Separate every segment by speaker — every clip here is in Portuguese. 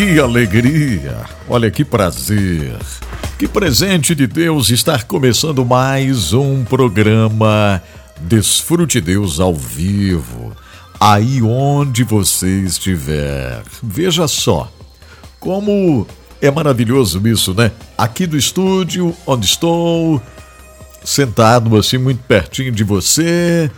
Speaker 1: Que alegria! Olha que prazer! Que presente de Deus estar começando mais um programa Desfrute Deus ao vivo, aí onde você estiver. Veja só, como é maravilhoso isso, né? Aqui do estúdio, onde estou, sentado assim muito pertinho de você,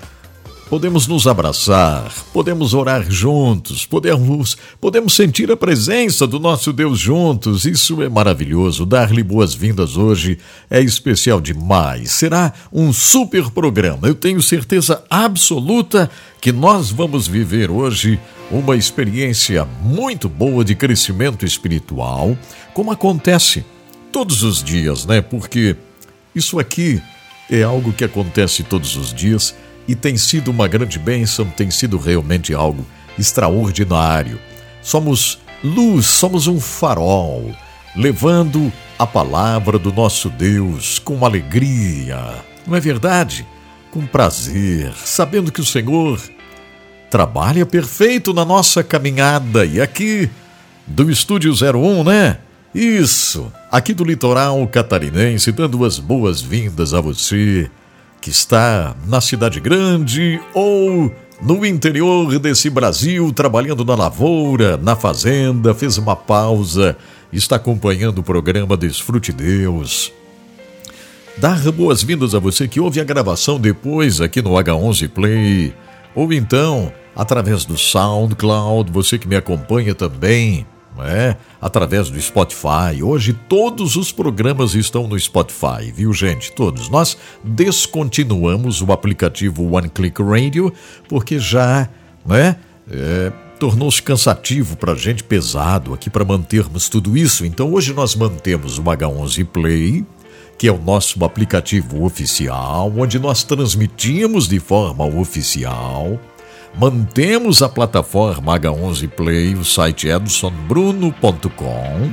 Speaker 1: podemos nos abraçar, podemos orar juntos, podemos, podemos sentir a presença do nosso Deus juntos. Isso é maravilhoso. Dar-lhe boas-vindas hoje é especial demais. Será um super programa. Eu tenho certeza absoluta que nós vamos viver hoje uma experiência muito boa de crescimento espiritual, como acontece todos os dias, né? Porque isso aqui é algo que acontece todos os dias e tem sido uma grande bênção, tem sido realmente algo extraordinário. Somos luz, somos um farol, levando a palavra do nosso Deus com alegria, não é verdade? Com prazer, sabendo que o Senhor trabalha perfeito na nossa caminhada. E aqui do Estúdio 01, né? Isso, aqui do litoral catarinense, dando as boas-vindas a você que está na cidade grande ou no interior desse Brasil, trabalhando na lavoura, na fazenda, fez uma pausa, está acompanhando o programa Desfrute Deus. Dar boas-vindas a você que ouve a gravação depois aqui no H11 Play, ou então através do SoundCloud, você que me acompanha também, é? através do Spotify. Hoje todos os programas estão no Spotify, viu gente? Todos. Nós descontinuamos o aplicativo One Click Radio porque já, né? É, tornou-se cansativo para gente, pesado aqui para mantermos tudo isso. Então hoje nós mantemos o H11 Play, que é o nosso aplicativo oficial, onde nós transmitimos de forma oficial Mantemos a plataforma H11 Play, o site edsonbruno.com.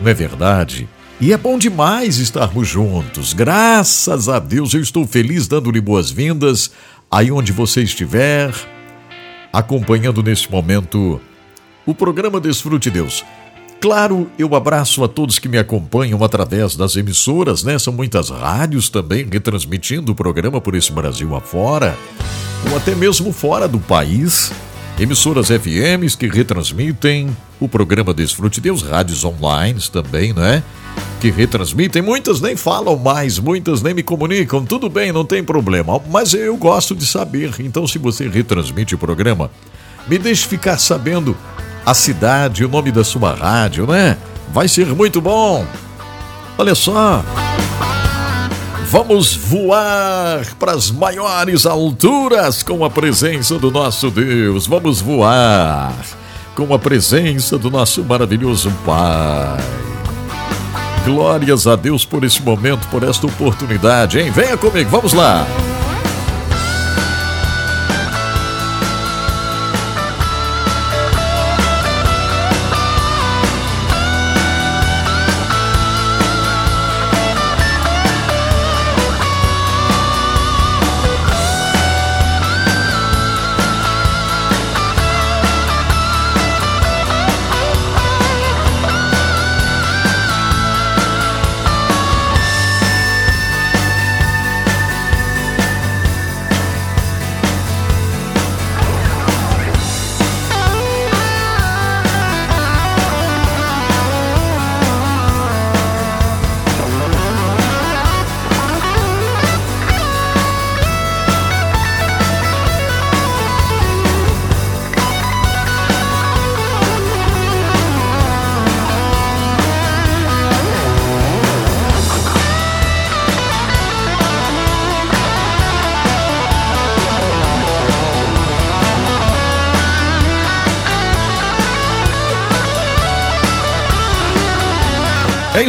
Speaker 1: Não é verdade? E é bom demais estarmos juntos. Graças a Deus eu estou feliz dando-lhe boas-vindas aí onde você estiver, acompanhando neste momento o programa Desfrute Deus. Claro, eu abraço a todos que me acompanham através das emissoras, né? São muitas rádios também retransmitindo o programa por esse Brasil afora ou até mesmo fora do país, emissoras FMs que retransmitem o programa Desfrute Deus, rádios online também, né? Que retransmitem, muitas nem falam mais, muitas nem me comunicam, tudo bem, não tem problema, mas eu gosto de saber, então se você retransmite o programa, me deixe ficar sabendo a cidade, o nome da sua rádio, né? Vai ser muito bom. Olha só. Vamos voar para as maiores alturas com a presença do nosso Deus. Vamos voar com a presença do nosso maravilhoso Pai. Glórias a Deus por esse momento, por esta oportunidade, hein? Venha comigo, vamos lá.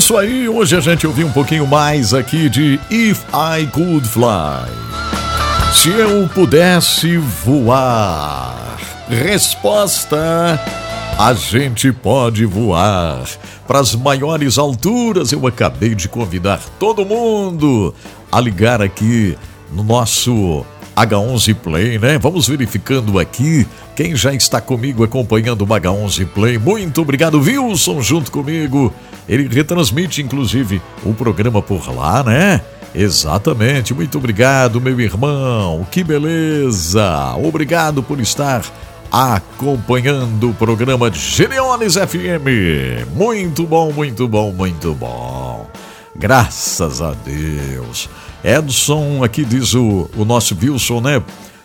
Speaker 1: Isso aí, hoje a gente ouviu um pouquinho mais aqui de If I Could Fly. Se eu pudesse voar. Resposta: a gente pode voar para as maiores alturas. Eu acabei de convidar todo mundo a ligar aqui no nosso H11 Play, né? Vamos verificando aqui quem já está comigo acompanhando o H11 Play. Muito obrigado, Wilson, junto comigo. Ele retransmite, inclusive, o programa por lá, né? Exatamente, muito obrigado, meu irmão. Que beleza! Obrigado por estar acompanhando o programa de Geneones FM. Muito bom, muito bom, muito bom. Graças a Deus. Edson, aqui diz o, o nosso Wilson, né?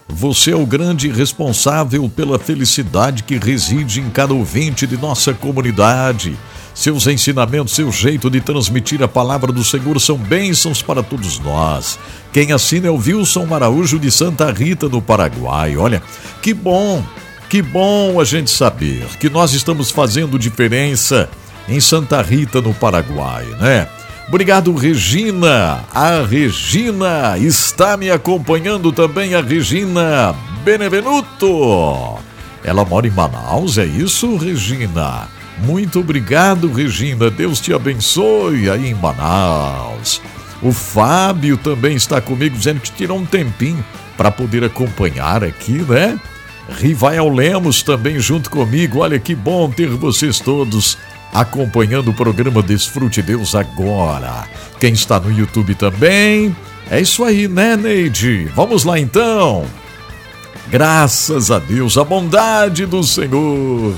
Speaker 1: Você é o grande responsável pela felicidade que reside em cada ouvinte de nossa comunidade. Seus ensinamentos, seu jeito de transmitir a palavra do Senhor são bênçãos para todos nós. Quem assina é o Wilson Araújo de Santa Rita, no Paraguai. Olha, que bom, que bom a gente saber que nós estamos fazendo diferença em Santa Rita, no Paraguai, né? Obrigado, Regina. A Regina está me acompanhando também, a Regina Benevenuto. Ela mora em Manaus, é isso, Regina? Muito obrigado, Regina. Deus te abençoe aí em Manaus. O Fábio também está comigo, dizendo que tirou um tempinho para poder acompanhar aqui, né? Rivael Lemos também junto comigo. Olha que bom ter vocês todos acompanhando o programa Desfrute Deus agora. Quem está no YouTube também. É isso aí, né, Neide? Vamos lá então. Graças a Deus, a bondade do Senhor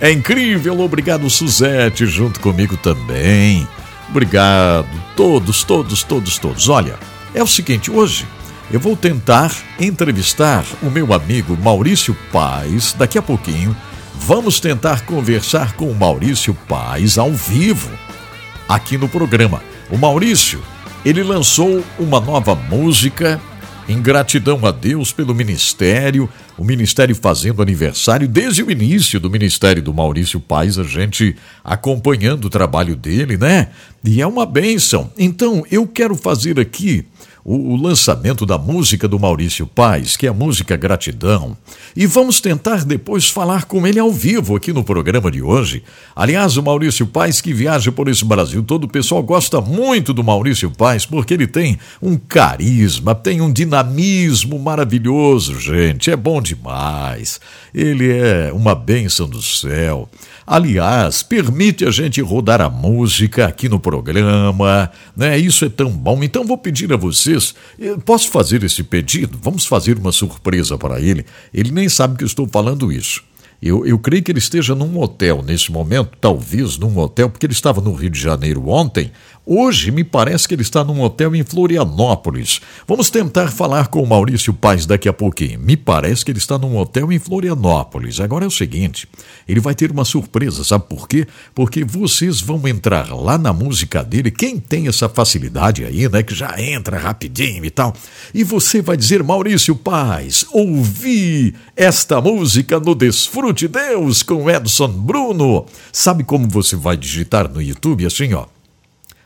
Speaker 1: é incrível, obrigado Suzete, junto comigo também. Obrigado, todos, todos, todos, todos. Olha, é o seguinte, hoje eu vou tentar entrevistar o meu amigo Maurício Paz daqui a pouquinho. Vamos tentar conversar com o Maurício Paz ao vivo aqui no programa. O Maurício, ele lançou uma nova música em gratidão a Deus pelo ministério, o ministério fazendo aniversário desde o início do ministério do Maurício Paz, a gente acompanhando o trabalho dele, né? E é uma bênção. Então, eu quero fazer aqui o, o, lançamento da música do Maurício Paz, que é a música Gratidão. E vamos tentar depois falar com ele ao vivo aqui no programa de hoje. Aliás, o Maurício Paz, que viaja por esse Brasil todo, o pessoal gosta muito do Maurício Paz, porque ele tem um carisma, tem um dinamismo maravilhoso, gente. É bom demais. Ele é uma bênção do céu. Aliás, permite a gente rodar a música aqui no programa, né? Isso é tão bom. Então vou pedir a vocês, eh, posso fazer esse pedido? Vamos fazer uma surpresa para ele. Ele nem sabe que eu estou falando isso. Eu, eu creio que ele esteja num hotel nesse momento, talvez num hotel, porque ele estava no Rio de Janeiro ontem. Hoje me parece que ele está num hotel em Florianópolis. Vamos tentar falar com o Maurício Paz daqui a pouquinho. Me parece que ele está num hotel em Florianópolis. Agora é o seguinte: ele vai ter uma surpresa, sabe por quê? Porque vocês vão entrar lá na música dele. Quem tem essa facilidade aí, né? Que já entra rapidinho e tal. E você vai dizer, Maurício Paz, ouvi esta música no Desfrute Deus com Edson Bruno. Sabe como você vai digitar no YouTube assim, ó?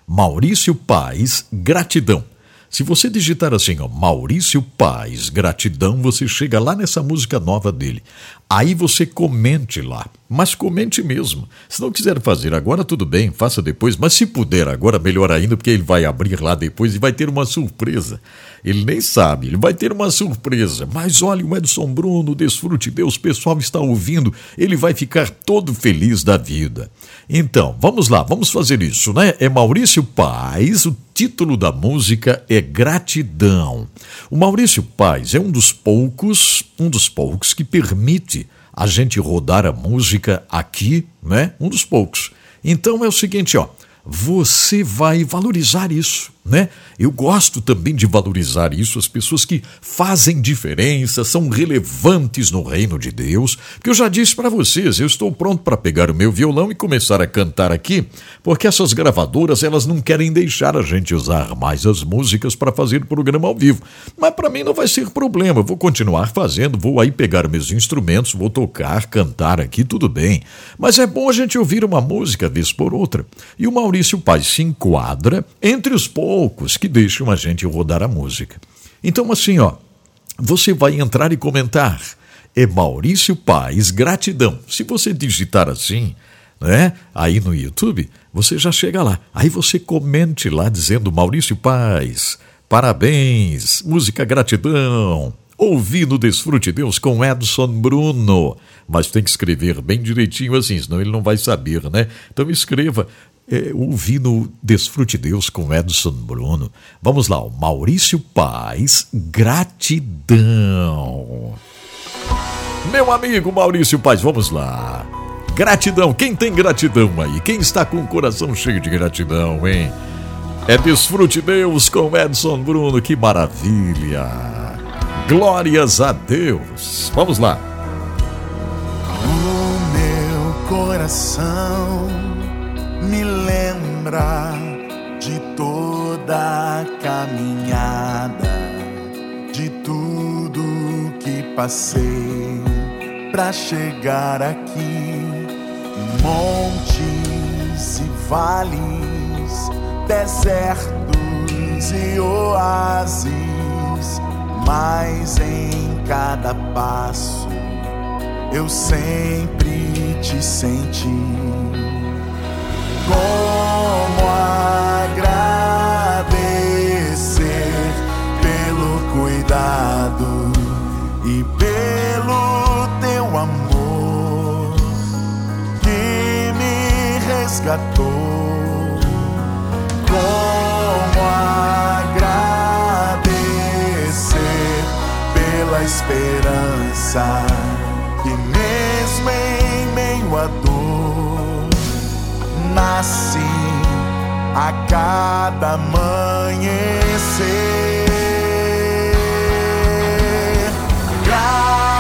Speaker 1: Maurício Paz, gratidão. Se você digitar assim, ó, Maurício Paz, gratidão, você chega lá nessa música nova dele. Aí você comente lá, mas comente mesmo. Se não quiser fazer agora, tudo bem, faça depois, mas se puder agora, melhor ainda, porque ele vai abrir lá depois e vai ter uma surpresa. Ele nem sabe, ele vai ter uma surpresa. Mas olha, o Edson Bruno, desfrute Deus, o pessoal está ouvindo, ele vai ficar todo feliz da vida. Então, vamos lá, vamos fazer isso, né? É Maurício Paz, o título da música é Gratidão. O Maurício Paz é um dos poucos, um dos poucos que permite a gente rodar a música aqui, né? Um dos poucos. Então é o seguinte, ó, você vai valorizar isso, né? Eu gosto também de valorizar isso, as pessoas que fazem diferença, são relevantes no reino de Deus. Que eu já disse para vocês, eu estou pronto para pegar o meu violão e começar a cantar aqui, porque essas gravadoras elas não querem deixar a gente usar mais as músicas para fazer programa ao vivo. Mas para mim não vai ser problema, eu vou continuar fazendo, vou aí pegar meus instrumentos, vou tocar, cantar aqui, tudo bem. Mas é bom a gente ouvir uma música vez por outra. E o Maurício Paz se enquadra entre os poucos que deixam a gente rodar a música. Então, assim, ó, você vai entrar e comentar. É Maurício Paz, gratidão. Se você digitar assim, né? Aí no YouTube, você já chega lá. Aí você comente lá dizendo Maurício Paz, parabéns, música gratidão. Ouvi no Desfrute Deus com Edson Bruno. Mas tem que escrever bem direitinho assim, senão ele não vai saber, né? Então escreva é, ouvi no Desfrute Deus com Edson Bruno. Vamos lá, o Maurício Paz, gratidão. Meu amigo Maurício Paz, vamos lá. Gratidão, quem tem gratidão aí? Quem está com o coração cheio de gratidão, hein? É Desfrute Deus com Edson Bruno, que maravilha! Glórias a Deus! Vamos lá!
Speaker 2: O meu coração me lembra de toda a caminhada, de tudo que passei para chegar aqui. Montes e vales, desertos e oásis, mas em cada passo eu sempre te senti como agradecer pelo cuidado e pelo teu amor que me resgatou. Como agradecer pela esperança que mesmo em meio a nasce a cada amanhecer.
Speaker 1: Olha,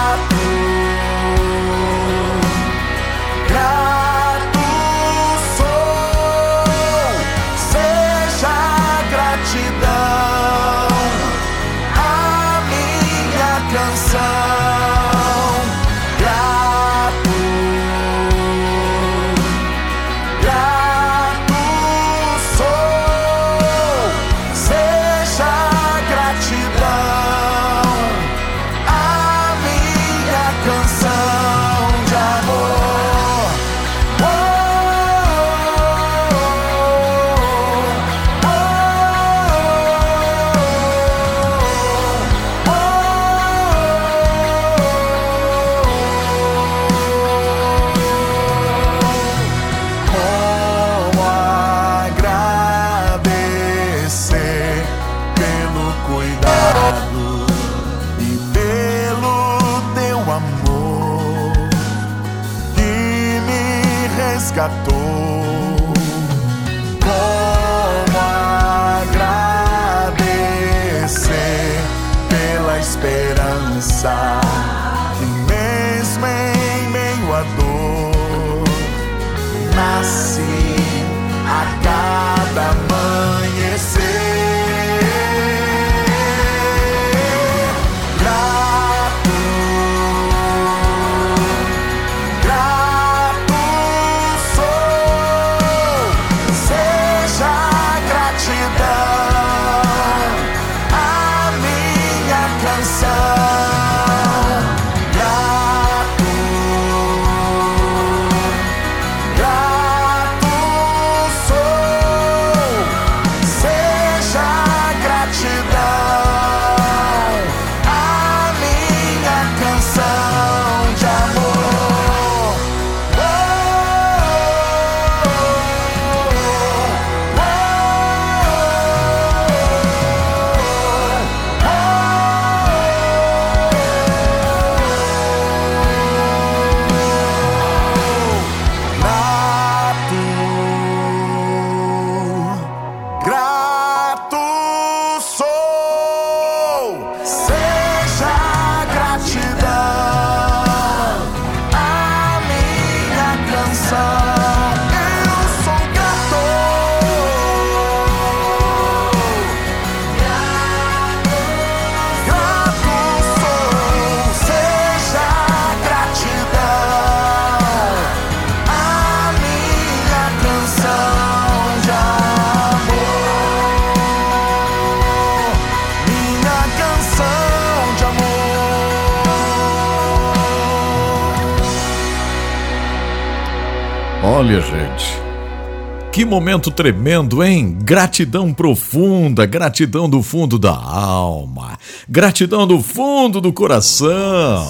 Speaker 1: momento tremendo, hein? Gratidão profunda, gratidão do fundo da alma, gratidão do fundo do coração.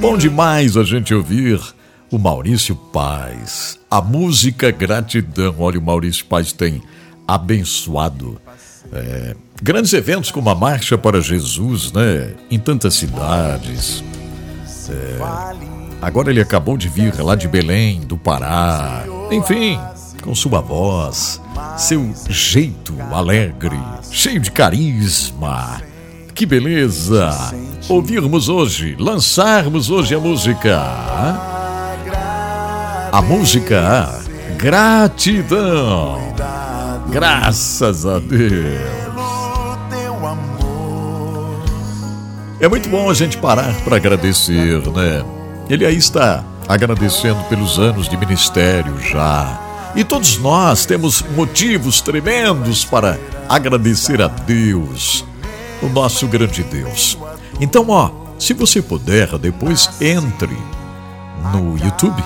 Speaker 1: Bom demais a gente ouvir o Maurício Paz. A música Gratidão. Olha, o Maurício Paz tem abençoado é, grandes eventos como a Marcha para Jesus, né? Em tantas cidades. É, Agora ele acabou de vir lá de Belém, do Pará. Enfim, com sua voz, seu jeito alegre, cheio de carisma. Que beleza! Ouvirmos hoje, lançarmos hoje a música. A música Gratidão. Graças a Deus. É muito bom a gente parar para agradecer, né? Ele aí está agradecendo pelos anos de ministério já. E todos nós temos motivos tremendos para agradecer a Deus, o nosso grande Deus. Então, ó, se você puder, depois entre no YouTube,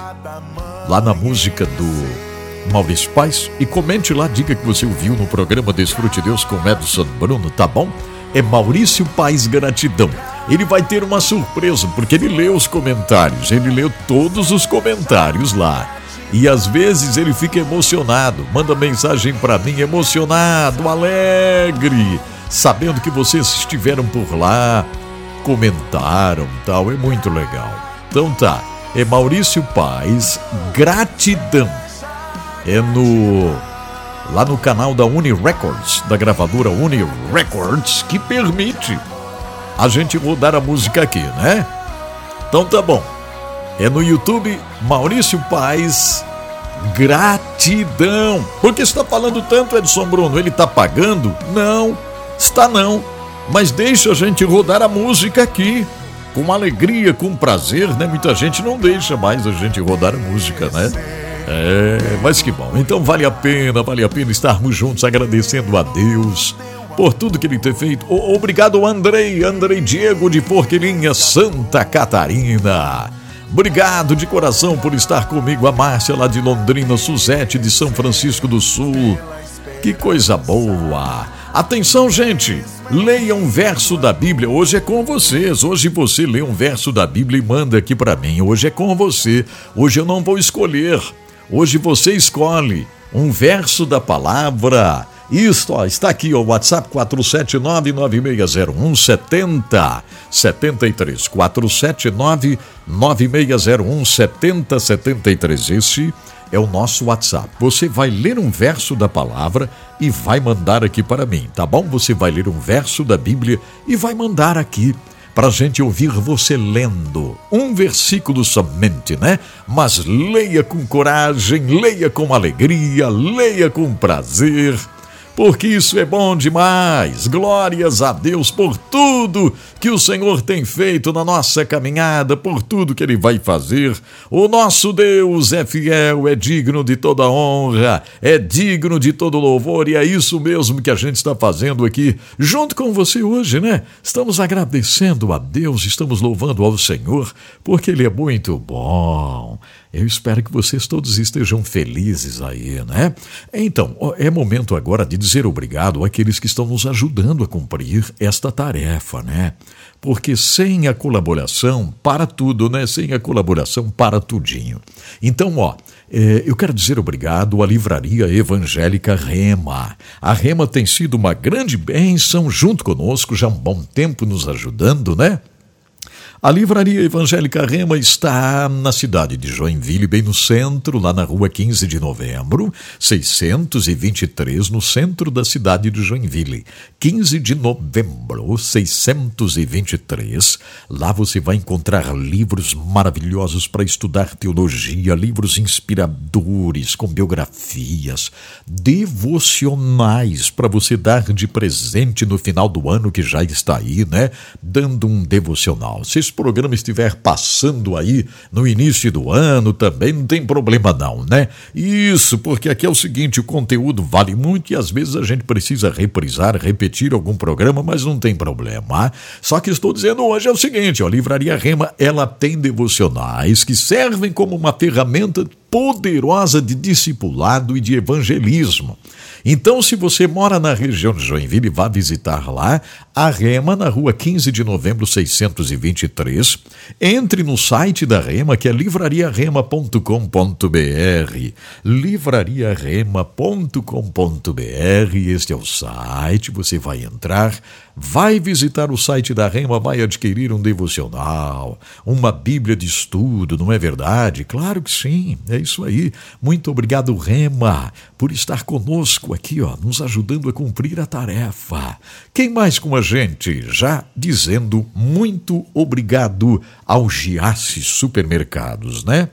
Speaker 1: lá na música do Maurício Paz, e comente lá, diga que você ouviu no programa Desfrute Deus com Edson Bruno, tá bom? É Maurício Paz Gratidão ele vai ter uma surpresa, porque ele lê os comentários, ele leu todos os comentários lá. E às vezes ele fica emocionado, manda mensagem para mim emocionado, alegre, sabendo que vocês estiveram por lá, comentaram, tal, é muito legal. Então tá, é Maurício Paz, gratidão. É no lá no canal da Uni Records, da gravadora Uni Records, que permite a gente rodar a música aqui, né? Então tá bom. É no YouTube Maurício Paz. Gratidão. Por que está falando tanto, Edson Bruno? Ele está pagando? Não, está não. Mas deixa a gente rodar a música aqui. Com alegria, com prazer, né? Muita gente não deixa mais a gente rodar a música, né? É, mas que bom. Então vale a pena, vale a pena estarmos juntos agradecendo a Deus por tudo que ele tem feito. Obrigado, Andrei, Andrei Diego de Porquilinha, Santa Catarina. Obrigado de coração por estar comigo, a Márcia lá de Londrina, Suzete de São Francisco do Sul. Que coisa boa! Atenção, gente! Leia um verso da Bíblia. Hoje é com vocês. Hoje você lê um verso da Bíblia e manda aqui para mim. Hoje é com você. Hoje eu não vou escolher. Hoje você escolhe um verso da palavra isso, ó, está aqui o WhatsApp 479-9601-7073. 479-9601-7073. Esse é o nosso WhatsApp. Você vai ler um verso da palavra e vai mandar aqui para mim, tá bom? Você vai ler um verso da Bíblia e vai mandar aqui para a gente ouvir você lendo. Um versículo somente, né? Mas leia com coragem, leia com alegria, leia com prazer porque isso é bom demais. Glórias a Deus por tudo que o Senhor tem feito na nossa caminhada, por tudo que Ele vai fazer. O nosso Deus é fiel, é digno de toda honra, é digno de todo louvor, e é isso mesmo que a gente está fazendo aqui, junto com você hoje, né? Estamos agradecendo a Deus, estamos louvando ao Senhor, porque Ele é muito bom. Eu espero que vocês todos estejam felizes aí, né? Então, é momento agora de dizer obrigado àqueles que estão nos ajudando a cumprir esta tarefa, né? Porque sem a colaboração, para tudo, né? Sem a colaboração, para tudinho. Então, ó, é, eu quero dizer obrigado à Livraria Evangélica Rema. A Rema tem sido uma grande bênção junto conosco já há um bom tempo nos ajudando, né? A Livraria Evangélica Rema está na cidade de Joinville, bem no centro, lá na rua 15 de novembro, 623, no centro da cidade de Joinville. 15 de novembro, 623. Lá você vai encontrar livros maravilhosos para estudar teologia, livros inspiradores, com biografias, devocionais para você dar de presente no final do ano que já está aí, né? Dando um devocional. Vocês programa estiver passando aí no início do ano também, não tem problema não, né? Isso, porque aqui é o seguinte, o conteúdo vale muito e às vezes a gente precisa reprisar, repetir algum programa, mas não tem problema. Só que estou dizendo hoje é o seguinte, a Livraria Rema, ela tem devocionais que servem como uma ferramenta poderosa de discipulado e de evangelismo. Então, se você mora na região de Joinville, vá visitar lá a Rema, na rua 15 de novembro 623. Entre no site da Rema, que é livrariarema.com.br. Livrariarema.com.br. Este é o site, você vai entrar Vai visitar o site da Rema, vai adquirir um devocional, uma Bíblia de estudo, não é verdade? Claro que sim, é isso aí. Muito obrigado, Rema, por estar conosco aqui, ó, nos ajudando a cumprir a tarefa. Quem mais com a gente? Já dizendo muito obrigado ao Giasse Supermercados, né?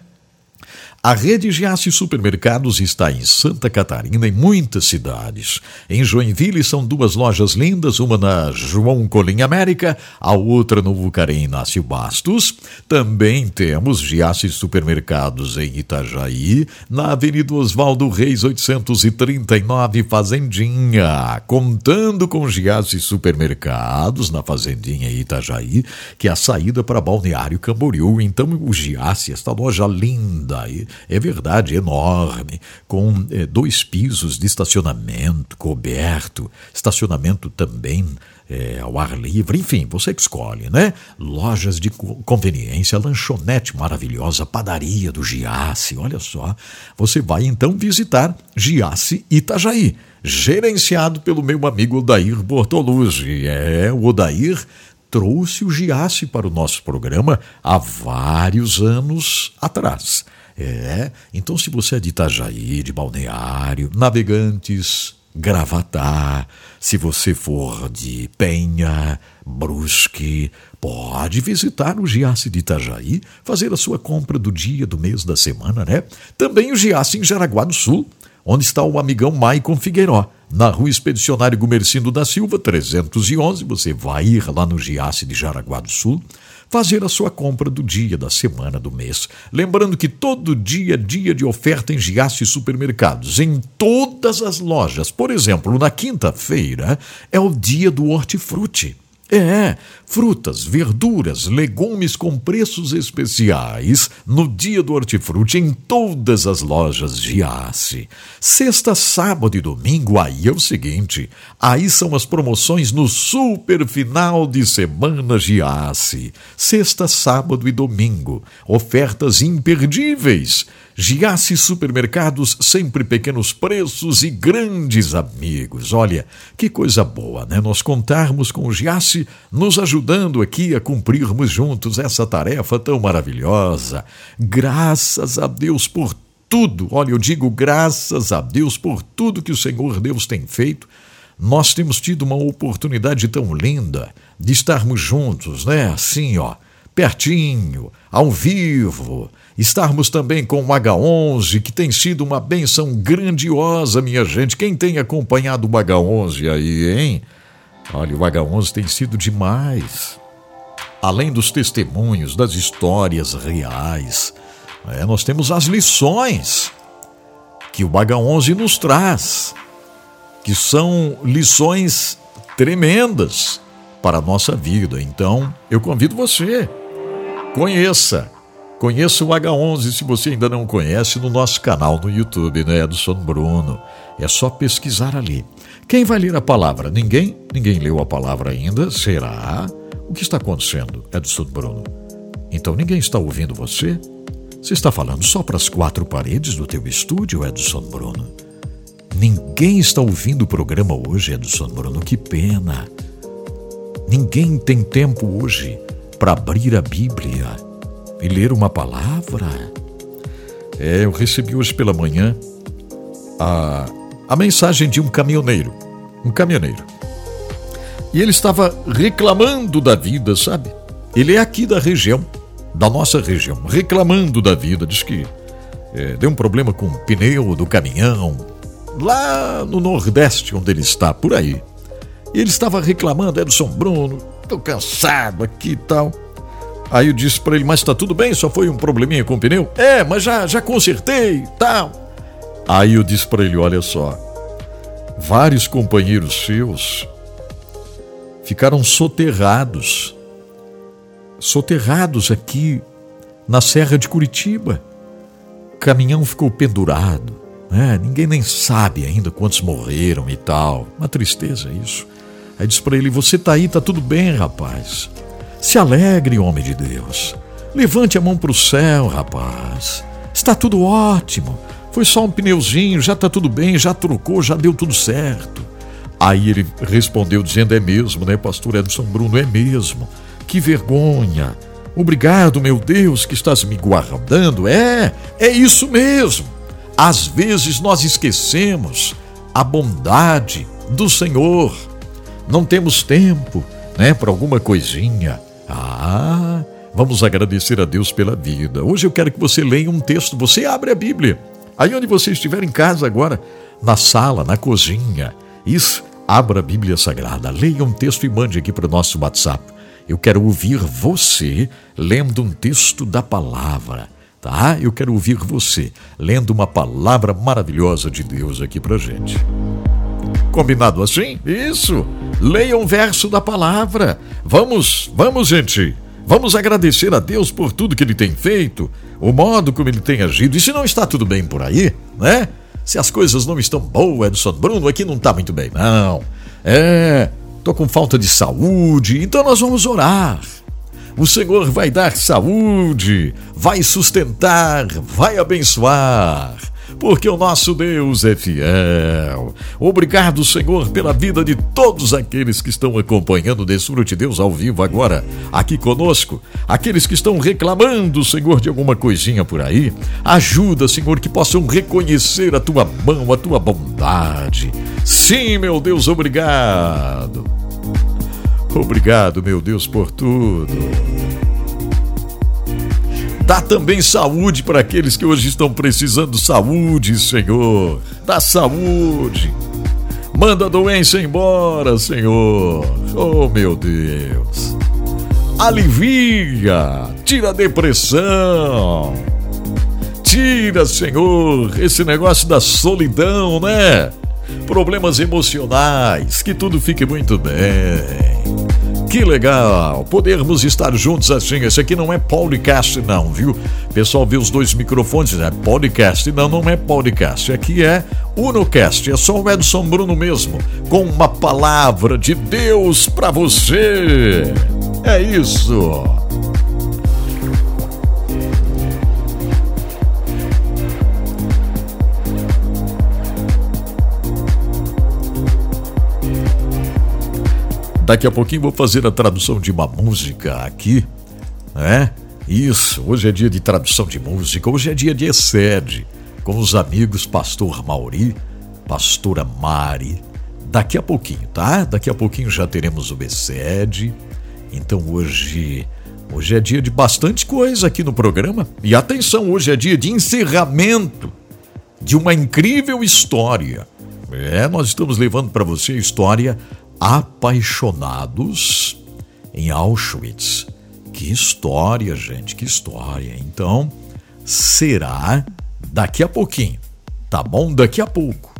Speaker 1: A rede Giasse Supermercados está em Santa Catarina, em muitas cidades. Em Joinville são duas lojas lindas, uma na João Colim América, a outra no Vucarém Inácio Bastos. Também temos Giasse Supermercados em Itajaí, na Avenida Oswaldo Reis 839, Fazendinha. Contando com Giasse Supermercados na Fazendinha Itajaí, que é a saída para Balneário Camboriú. Então o Giasse, esta loja linda é verdade, enorme, com é, dois pisos de estacionamento coberto, estacionamento também é, ao ar livre, enfim, você que escolhe, né? Lojas de conveniência, lanchonete maravilhosa, padaria do Giasse, olha só. Você vai então visitar Giasse Itajaí, gerenciado pelo meu amigo Odair Bortoluzzi. É, o Odair trouxe o Giasse para o nosso programa há vários anos atrás. É, então se você é de Itajaí, de Balneário, Navegantes, Gravatá, se você for de Penha, Brusque, pode visitar o Giasse de Itajaí, fazer a sua compra do dia, do mês, da semana, né? Também o Giasse em Jaraguá do Sul, onde está o amigão Maicon Figueiró, na rua Expedicionário Gumercindo da Silva, 311. Você vai ir lá no Giasse de Jaraguá do Sul fazer a sua compra do dia, da semana, do mês. Lembrando que todo dia é dia de oferta em Giasse Supermercados, em todas as lojas. Por exemplo, na quinta-feira é o dia do hortifruti. É, frutas, verduras, legumes com preços especiais no dia do hortifruti em todas as lojas Giasse. Sexta, sábado e domingo, aí é o seguinte, aí são as promoções no super final de semana Giasse. Sexta, sábado e domingo, ofertas imperdíveis. Giasse Supermercados, sempre pequenos preços e grandes amigos. Olha, que coisa boa, né? Nós contarmos com o Giasse nos ajudando aqui a cumprirmos juntos essa tarefa tão maravilhosa. Graças a Deus por tudo. Olha, eu digo graças a Deus por tudo que o Senhor Deus tem feito. Nós temos tido uma oportunidade tão linda de estarmos juntos, né? Assim, ó, pertinho, ao vivo estarmos também com o H11, que tem sido uma benção grandiosa, minha gente. Quem tem acompanhado o H11 aí, hein? Olha, o H11 tem sido demais. Além dos testemunhos, das histórias reais, é, nós temos as lições que o H11 nos traz, que são lições tremendas para a nossa vida. Então, eu convido você, conheça Conheça o H11 se você ainda não conhece no nosso canal no YouTube, né? Edson Bruno. É só pesquisar ali. Quem vai ler a palavra? Ninguém? Ninguém leu a palavra ainda? Será? O que está acontecendo, Edson Bruno? Então ninguém está ouvindo você? Você está falando só para as quatro paredes do teu estúdio, Edson Bruno? Ninguém está ouvindo o programa hoje, Edson Bruno. Que pena. Ninguém tem tempo hoje para abrir a Bíblia e ler uma palavra. É, eu recebi hoje pela manhã a, a mensagem de um caminhoneiro. Um caminhoneiro. E ele estava reclamando da vida, sabe? Ele é aqui da região, da nossa região, reclamando da vida. Diz que é, deu um problema com o pneu do caminhão, lá no Nordeste, onde ele está, por aí. E ele estava reclamando, Edson Bruno, tô cansado aqui e tal. Aí eu disse para ele, mas tá tudo bem, só foi um probleminha com o pneu? É, mas já, já consertei tal. Aí eu disse para ele, olha só, vários companheiros seus ficaram soterrados, soterrados aqui na Serra de Curitiba. O caminhão ficou pendurado, né? ninguém nem sabe ainda quantos morreram e tal. Uma tristeza isso. Aí disse para ele: Você tá aí, tá tudo bem, rapaz. Se alegre, homem de Deus. Levante a mão para o céu, rapaz. Está tudo ótimo. Foi só um pneuzinho, já está tudo bem, já trocou, já deu tudo certo. Aí ele respondeu dizendo: É mesmo, né, pastor Edson Bruno? É mesmo. Que vergonha. Obrigado, meu Deus, que estás me guardando. É, é isso mesmo. Às vezes nós esquecemos a bondade do Senhor não temos tempo, né, para alguma coisinha. Ah, vamos agradecer a Deus pela vida. Hoje eu quero que você leia um texto, você abre a Bíblia. Aí onde você estiver em casa agora, na sala, na cozinha. Isso, abra a Bíblia Sagrada, leia um texto e mande aqui para o nosso WhatsApp. Eu quero ouvir você lendo um texto da palavra, tá? Eu quero ouvir você lendo uma palavra maravilhosa de Deus aqui para gente. Combinado assim? Isso. Leia um verso da palavra. Vamos, vamos, gente. Vamos agradecer a Deus por tudo que ele tem feito, o modo como ele tem agido. E se não está tudo bem por aí, né? Se as coisas não estão boas, Edson Bruno, aqui não está muito bem, não. É, tô com falta de saúde, então nós vamos orar. O Senhor vai dar saúde, vai sustentar, vai abençoar porque o nosso Deus é fiel. Obrigado, Senhor, pela vida de todos aqueles que estão acompanhando Desfrute Deus ao vivo agora, aqui conosco. Aqueles que estão reclamando, Senhor, de alguma coisinha por aí. Ajuda, Senhor, que possam reconhecer a tua mão, a tua bondade. Sim, meu Deus, obrigado. Obrigado, meu Deus, por tudo. Dá também saúde para aqueles que hoje estão precisando saúde, Senhor. Dá saúde. Manda a doença embora, Senhor. Oh, meu Deus. Alivia. Tira a depressão. Tira, Senhor, esse negócio da solidão, né? Problemas emocionais. Que tudo fique muito bem. Que legal podermos estar juntos assim. Esse aqui não é podcast, não, viu? Pessoal vê os dois microfones, é podcast. Não, não é podcast. Aqui é Unocast. É só o Edson Bruno mesmo, com uma palavra de Deus para você. É isso. Daqui a pouquinho vou fazer a tradução de uma música aqui, né? Isso, hoje é dia de tradução de música, hoje é dia de excede, com os amigos Pastor Mauri, Pastora Mari. Daqui a pouquinho, tá? Daqui a pouquinho já teremos o excede. Então hoje, hoje é dia de bastante coisa aqui no programa. E atenção, hoje é dia de encerramento de uma incrível história. É, nós estamos levando para você a história apaixonados em Auschwitz. Que história, gente, que história. Então, será daqui a pouquinho. Tá bom? Daqui a pouco.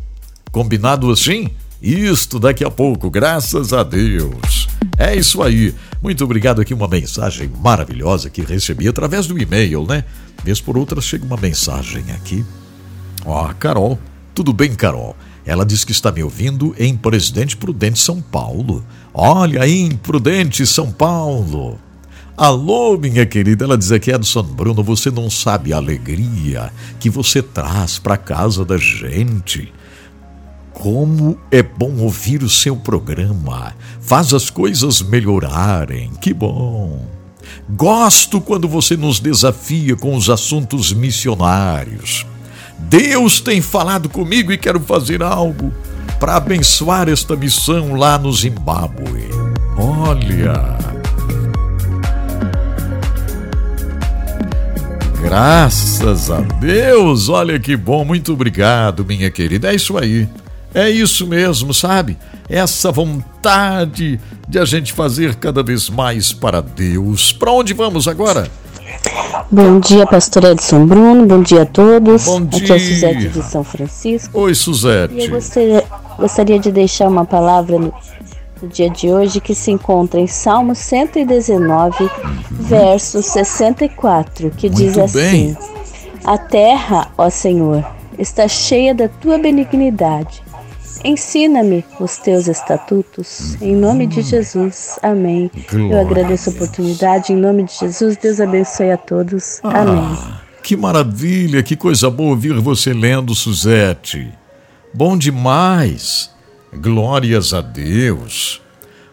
Speaker 1: Combinado assim? Isto daqui a pouco, graças a Deus. É isso aí. Muito obrigado aqui, uma mensagem maravilhosa que recebi através do e-mail, né? Vez por outra chega uma mensagem aqui. Ó, oh, Carol. Tudo bem, Carol? Ela diz que está me ouvindo em Presidente Prudente, São Paulo. Olha aí, Prudente, São Paulo. Alô, minha querida, ela diz aqui, Edson Bruno, você não sabe a alegria que você traz para casa da gente. Como é bom ouvir o seu programa. Faz as coisas melhorarem. Que bom. Gosto quando você nos desafia com os assuntos missionários. Deus tem falado comigo e quero fazer algo para abençoar esta missão lá no Zimbábue. Olha. Graças a Deus, olha que bom, muito obrigado, minha querida. É isso aí. É isso mesmo, sabe? Essa vontade de a gente fazer cada vez mais para Deus. Para onde vamos agora?
Speaker 3: Bom dia, pastor Edson Bruno. Bom dia a todos.
Speaker 1: Bom dia.
Speaker 3: Aqui é Suzete de São Francisco.
Speaker 1: Oi,
Speaker 3: E eu
Speaker 1: Suzete.
Speaker 3: gostaria, gostaria de deixar uma palavra no, no dia de hoje que se encontra em Salmo 119, verso 64, que diz
Speaker 1: Muito bem.
Speaker 3: assim: A terra, ó Senhor, está cheia da tua benignidade. Ensina-me os teus estatutos, em nome de Jesus. Amém. Eu agradeço a oportunidade, em nome de Jesus. Deus abençoe a todos. Amém.
Speaker 1: Ah, que maravilha, que coisa boa ouvir você lendo, Suzete. Bom demais. Glórias a Deus.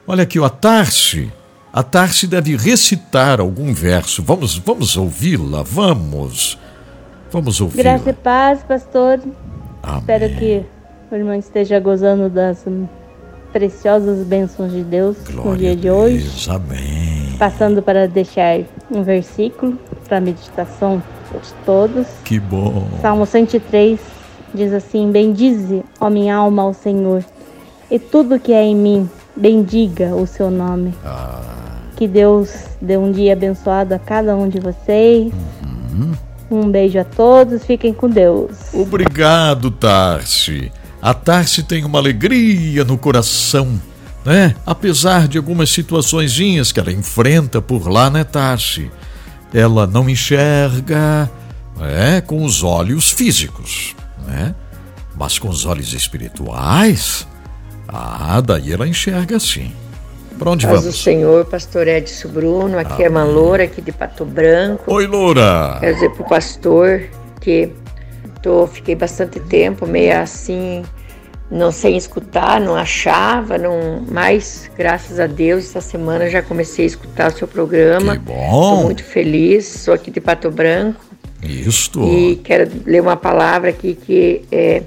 Speaker 1: Olha aqui, a Tarsi. A Tarsi deve recitar algum verso. Vamos, vamos ouvi-la, vamos. Vamos ouvi-la.
Speaker 4: Graça e paz, pastor.
Speaker 1: Amém.
Speaker 4: Espero que o irmão esteja gozando das preciosas bênçãos de Deus no
Speaker 1: Glória
Speaker 4: dia
Speaker 1: a
Speaker 4: de hoje.
Speaker 1: Deus. Amém.
Speaker 4: Passando para deixar um versículo para a meditação de todos.
Speaker 1: Que bom.
Speaker 4: Salmo 103 diz assim: Bendize, ó minha alma, ao Senhor, e tudo que é em mim, bendiga o seu nome. Que Deus dê um dia abençoado a cada um de vocês. Um beijo a todos, fiquem com Deus.
Speaker 1: Obrigado, Tarsi. A Tarsi tem uma alegria no coração, né? Apesar de algumas situaçõezinhas que ela enfrenta por lá, né, Tarsi? Ela não enxerga né, com os olhos físicos, né? Mas com os olhos espirituais, ah, daí ela enxerga sim. Para onde
Speaker 5: Paz
Speaker 1: vamos?
Speaker 5: Senhor, pastor Edson Bruno, aqui é Malora, aqui de Pato Branco.
Speaker 1: Oi, Loura.
Speaker 5: Quero dizer pro pastor que tô, fiquei bastante tempo meio assim, não sem escutar, não achava, não, mas graças a Deus, essa semana já comecei a escutar o seu programa.
Speaker 1: Que bom.
Speaker 5: Estou muito feliz, sou aqui de Pato Branco
Speaker 1: Isto.
Speaker 5: e quero ler uma palavra aqui que é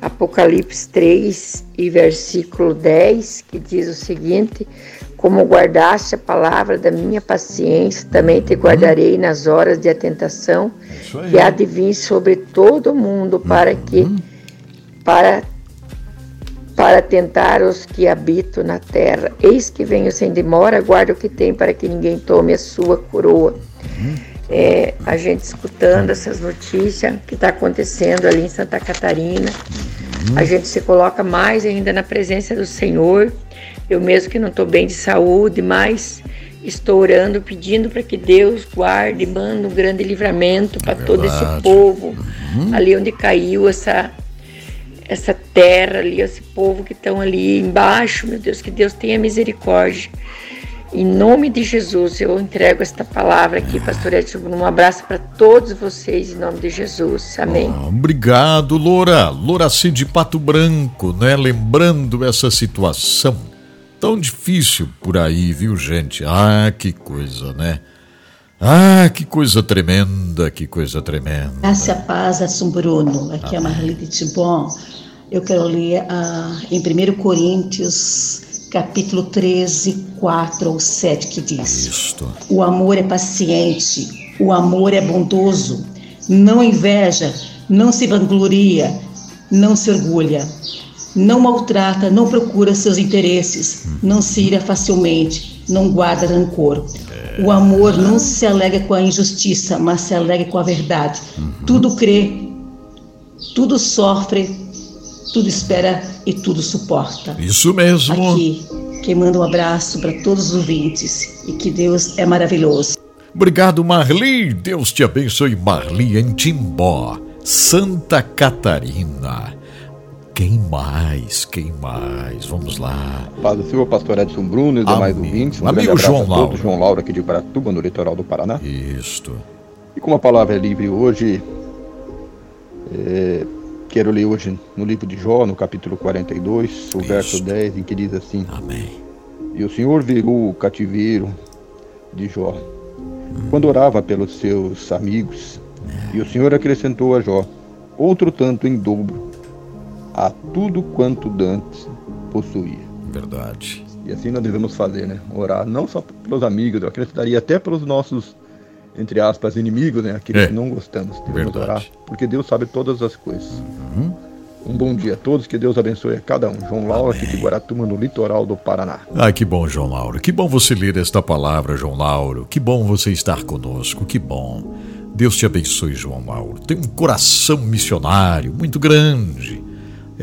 Speaker 5: Apocalipse 3 e versículo 10, que diz o seguinte: Como guardaste a palavra da minha paciência, também te guardarei nas horas de atentação, que há de vir sobre todo o mundo, para que para para tentar os que habitam na terra. Eis que venho sem demora, guarda o que tem para que ninguém tome a sua coroa. É, a gente escutando essas notícias que está acontecendo ali em Santa Catarina, a gente se coloca mais ainda na presença do Senhor. Eu mesmo que não estou bem de saúde, mas estou orando, pedindo para que Deus guarde, manda um grande livramento para todo esse povo, ali onde caiu essa essa terra ali, esse povo que estão ali embaixo, meu Deus, que Deus tenha misericórdia. Em nome de Jesus, eu entrego esta palavra aqui, pastor Edson. Um abraço para todos vocês, em nome de Jesus. Amém.
Speaker 1: Ah, Obrigado, Loura. Louraci de Pato Branco, né? Lembrando essa situação tão difícil por aí, viu, gente? Ah, que coisa, né? Ah, que coisa tremenda, que coisa tremenda.
Speaker 6: Graça a paz, Edson Bruno. Aqui é a Marlene Tibon. Eu quero ler ah, em 1 Coríntios, capítulo 13, 4 ou 7, que diz:
Speaker 1: Isto.
Speaker 6: O amor é paciente, o amor é bondoso, não inveja, não se vangloria, não se orgulha, não maltrata, não procura seus interesses, não se ira facilmente, não guarda rancor. O amor não se alega com a injustiça, mas se alega com a verdade. Tudo crê, tudo sofre, tudo espera e tudo suporta.
Speaker 1: Isso mesmo.
Speaker 6: Aqui, quem manda um abraço para todos os ouvintes e que Deus é maravilhoso.
Speaker 1: Obrigado, Marli. Deus te abençoe, Marli, em Timbó, Santa Catarina. Quem mais? Quem mais? Vamos lá.
Speaker 7: Do Senhor, pastor Edson Bruno e demais
Speaker 1: Amigo.
Speaker 7: ouvintes. Um
Speaker 1: Amigo
Speaker 7: abraço
Speaker 1: João
Speaker 7: todos.
Speaker 1: Lauro.
Speaker 7: João Lauro aqui de Paratuba, no litoral do Paraná.
Speaker 1: Isto.
Speaker 7: E como a palavra é livre hoje, é, quero ler hoje no livro de Jó, no capítulo 42, o verso
Speaker 1: Isso.
Speaker 7: 10, em que diz assim:
Speaker 1: Amém.
Speaker 7: E o Senhor virou o cativeiro de Jó quando orava pelos seus amigos. E o Senhor acrescentou a Jó outro tanto em dobro a tudo quanto Dantes possuía.
Speaker 1: Verdade.
Speaker 7: E assim nós devemos fazer, né? Orar não só pelos amigos, eu acreditaria até pelos nossos, entre aspas, inimigos, né? Aqueles
Speaker 1: É.
Speaker 7: que não gostamos. Devemos
Speaker 1: Verdade.
Speaker 7: orar, porque Deus sabe todas as coisas. Um bom dia a todos, que Deus abençoe a cada um. João Laura, aqui de Guaratuba, no litoral do Paraná.
Speaker 1: Ah, que bom, João Lauro. Que bom você ler esta palavra, João Lauro. Que bom você estar conosco. Que bom. Deus te abençoe, João Lauro. Tem um coração missionário muito grande.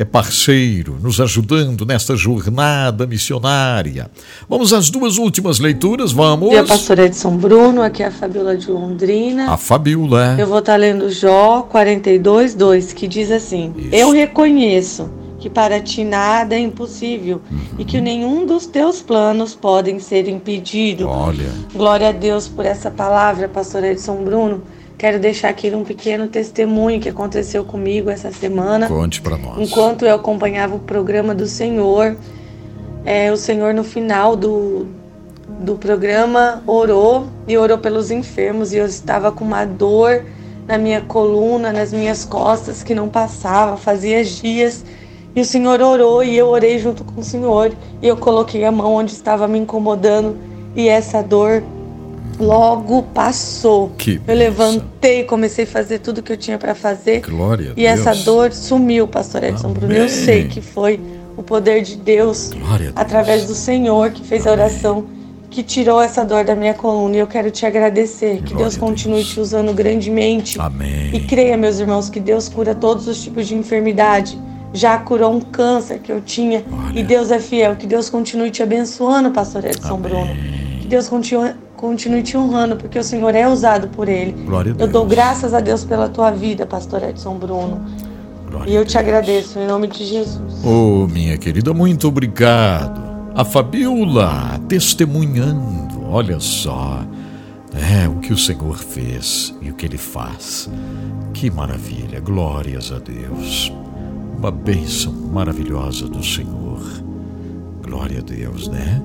Speaker 1: É parceiro, nos ajudando nesta jornada missionária. Vamos às duas últimas leituras, vamos.
Speaker 8: Dia Pastor Edson Bruno, aqui é a Fabiola de Londrina.
Speaker 1: A Fabiola.
Speaker 8: Eu vou estar lendo Jó 42, 2, que diz assim: Eu reconheço que para ti nada é impossível e que nenhum dos teus planos podem ser impedido.
Speaker 1: Olha,
Speaker 8: Glória a Deus por essa palavra, pastor Edson Bruno. Quero deixar aqui um pequeno testemunho que aconteceu comigo essa semana.
Speaker 1: conte pra nós.
Speaker 8: Enquanto eu acompanhava o programa do Senhor, é, o Senhor no final do, do programa orou e orou pelos enfermos e eu estava com uma dor na minha coluna, nas minhas costas que não passava, fazia dias. E o Senhor orou e eu orei junto com o Senhor e eu coloquei a mão onde estava me incomodando e essa dor logo passou.
Speaker 1: Que
Speaker 8: eu levantei, comecei a fazer tudo que eu tinha para fazer.
Speaker 1: Glória
Speaker 8: E essa dor sumiu, pastor Edson Bruno. Eu
Speaker 1: Amém.
Speaker 8: sei que foi o poder de Deus,
Speaker 1: Deus.
Speaker 8: através do Senhor que fez a oração, que tirou essa dor da minha coluna. E eu quero te agradecer. Que Deus continue
Speaker 1: Deus.
Speaker 8: te usando grandemente.
Speaker 1: Amém.
Speaker 8: E creia, meus irmãos, que Deus cura todos os tipos de enfermidade. Já curou um câncer que eu tinha. E Deus é fiel. Que Deus continue te abençoando, pastor Edson
Speaker 1: Amém.
Speaker 8: Bruno. Que Deus continue, continue te honrando, porque o Senhor é usado por Ele.
Speaker 1: Glória a
Speaker 8: Eu dou
Speaker 1: Deus.
Speaker 8: graças a Deus pela tua vida, pastor Edson Bruno.
Speaker 1: Glória
Speaker 8: E eu te
Speaker 1: Deus.
Speaker 8: agradeço em nome de Jesus.
Speaker 1: Oh, minha querida, muito obrigado. A Fabiola testemunhando, olha só. É o que o Senhor fez e o que ele faz. Que maravilha, glórias a Deus. Uma bênção maravilhosa do Senhor. Glória a Deus, né?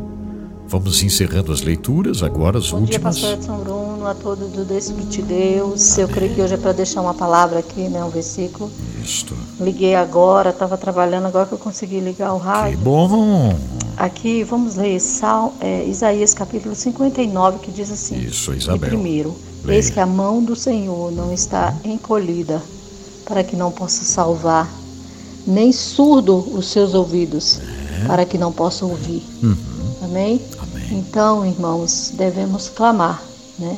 Speaker 1: Vamos encerrando as leituras, agora as
Speaker 9: Bom dia,
Speaker 1: últimas.
Speaker 9: pastor Edson Bruno, a todos do Desfrute Deus. Eu creio que hoje é para deixar uma palavra aqui, né, um versículo.
Speaker 1: Isto.
Speaker 9: Liguei agora, estava trabalhando, agora que eu consegui ligar o
Speaker 1: Que
Speaker 9: rádio.
Speaker 1: bom.
Speaker 9: Aqui, vamos ler Sal, é, Isaías capítulo 59, que diz assim.
Speaker 1: Isso, Isabel.
Speaker 9: primeiro,
Speaker 1: Leia.
Speaker 9: eis que a mão do Senhor não está encolhida para que não possa salvar, nem surdo os seus ouvidos para que não possa ouvir. Amém?
Speaker 1: Amém.
Speaker 9: Então, irmãos, devemos clamar, né?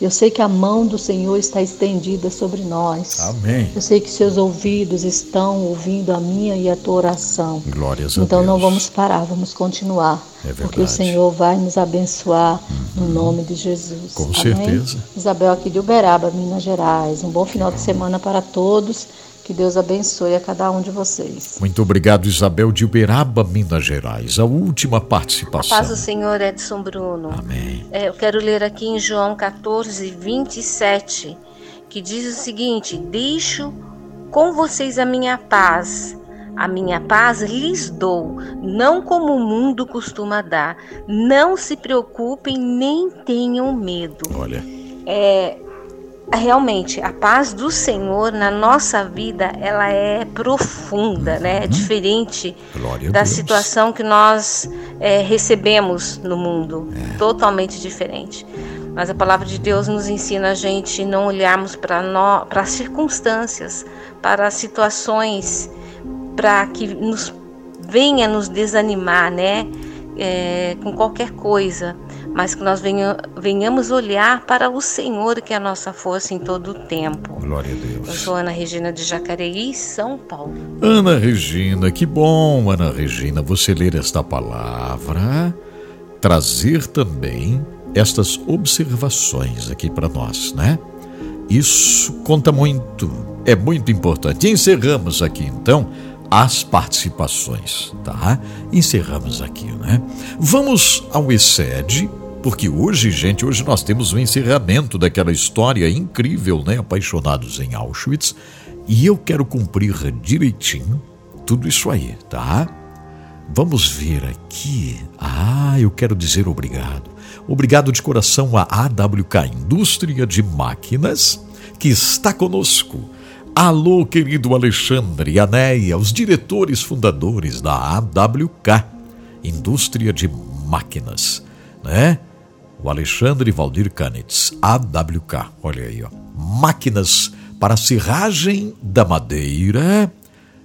Speaker 9: Eu sei que a mão do Senhor está estendida sobre nós.
Speaker 1: Amém.
Speaker 9: Eu sei que seus ouvidos estão ouvindo a minha e a tua oração.
Speaker 1: Glórias a
Speaker 9: Então
Speaker 1: Deus.
Speaker 9: não vamos parar, vamos continuar.
Speaker 1: É
Speaker 9: porque
Speaker 1: verdade.
Speaker 9: o Senhor vai nos abençoar no nome de Jesus.
Speaker 1: Com
Speaker 9: Amém?
Speaker 1: certeza.
Speaker 9: Isabel aqui de Uberaba, Minas Gerais. Um bom final de semana para todos. Que Deus abençoe a cada um de vocês.
Speaker 1: Muito obrigado, Isabel de Uberaba, Minas Gerais. A última
Speaker 10: A
Speaker 1: participação.
Speaker 10: paz do Senhor, Edson Bruno.
Speaker 1: Amém.
Speaker 10: É, eu quero ler aqui em João 14, 27, que diz o seguinte: Deixo com vocês a minha paz. A minha paz lhes dou, não como o mundo costuma dar. Não se preocupem nem tenham medo.
Speaker 1: Olha,
Speaker 10: É, realmente a paz do Senhor na nossa vida ela é profunda, né? É diferente
Speaker 1: glória
Speaker 10: da situação que nós é, recebemos no mundo, totalmente diferente. Mas a palavra de Deus nos ensina a gente não olharmos para as circunstâncias, para as situações, para que nos venha nos desanimar, né? É, com qualquer coisa, mas que nós venha, venhamos olhar para o Senhor, que é a nossa força em todo o tempo.
Speaker 1: Glória a
Speaker 10: Eu
Speaker 1: Deus.
Speaker 10: sou Ana Regina de Jacareí, São Paulo.
Speaker 1: Ana Regina, que bom, Ana Regina, você ler esta palavra, trazer também estas observações aqui para nós, né? Isso conta muito, é muito importante. Encerramos aqui então as participações, tá? Encerramos aqui, né? Vamos ao excede, porque hoje, gente, hoje nós temos o encerramento daquela história incrível, né? Apaixonados em Auschwitz, e eu quero cumprir direitinho tudo isso aí, tá? Vamos ver aqui. Ah, eu quero dizer obrigado. Obrigado de coração à AWK Indústria de Máquinas, que está conosco. Alô, querido Alexandre Anéia, os diretores fundadores da AWK Indústria de Máquinas, né? O Alexandre Valdir Canitz, AWK, olha aí, ó. Máquinas para serragem da madeira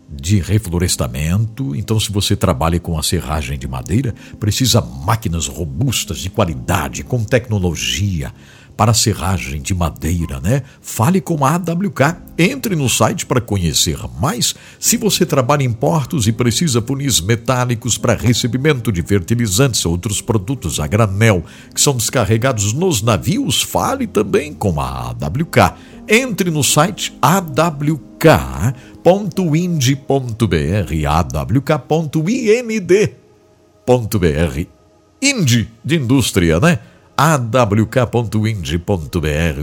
Speaker 1: de reflorestamento. Então, se você trabalha com a serragem de madeira, precisa máquinas robustas, de qualidade, com tecnologia para serragem de madeira, né? Fale com a AWK. Entre no site para conhecer mais. Se você trabalha em portos e precisa punis metálicos para recebimento de fertilizantes ou outros produtos a granel que são descarregados nos navios, fale também com a AWK. Entre no site awk.ind.br, awk.ind.br. Ind de indústria, né? awk.ind.br.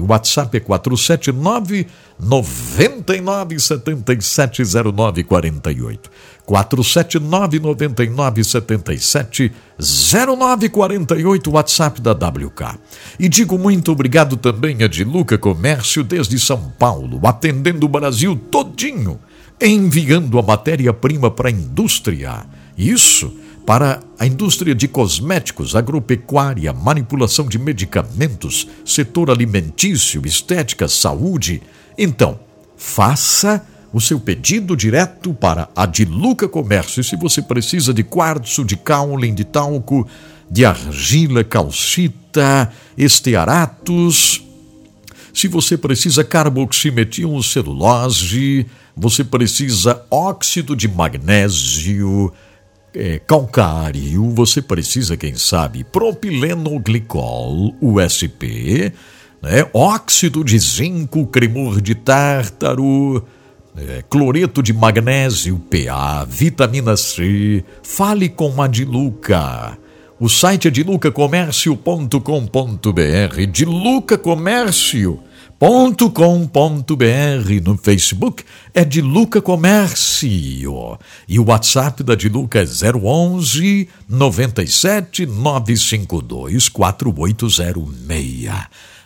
Speaker 1: O WhatsApp é 479 9977 0948. 479 9977 0948, WhatsApp da WK. E digo muito obrigado também a de Luca Comércio desde São Paulo, atendendo o Brasil todinho, enviando a matéria-prima para a indústria. Isso para a indústria de cosméticos, agropecuária, manipulação de medicamentos, setor alimentício, estética, saúde. Então, faça o seu pedido direto para a Diluca Comércio. E se você precisa de quartzo, de caule, de talco, de argila, calcita, estearatos, se você precisa carboximetil celulose, você precisa óxido de magnésio, é, calcário, você precisa, quem sabe, propilenoglicol, USP, né? óxido de zinco, cremor de tártaro, é, cloreto de magnésio, PA, vitamina C. Fale com a Diluca. O site é dilucacomércio.com.br. Diluca Comércio com.br no Facebook é de Luca Comércio e o WhatsApp da Diluca é 011 97 952 4806.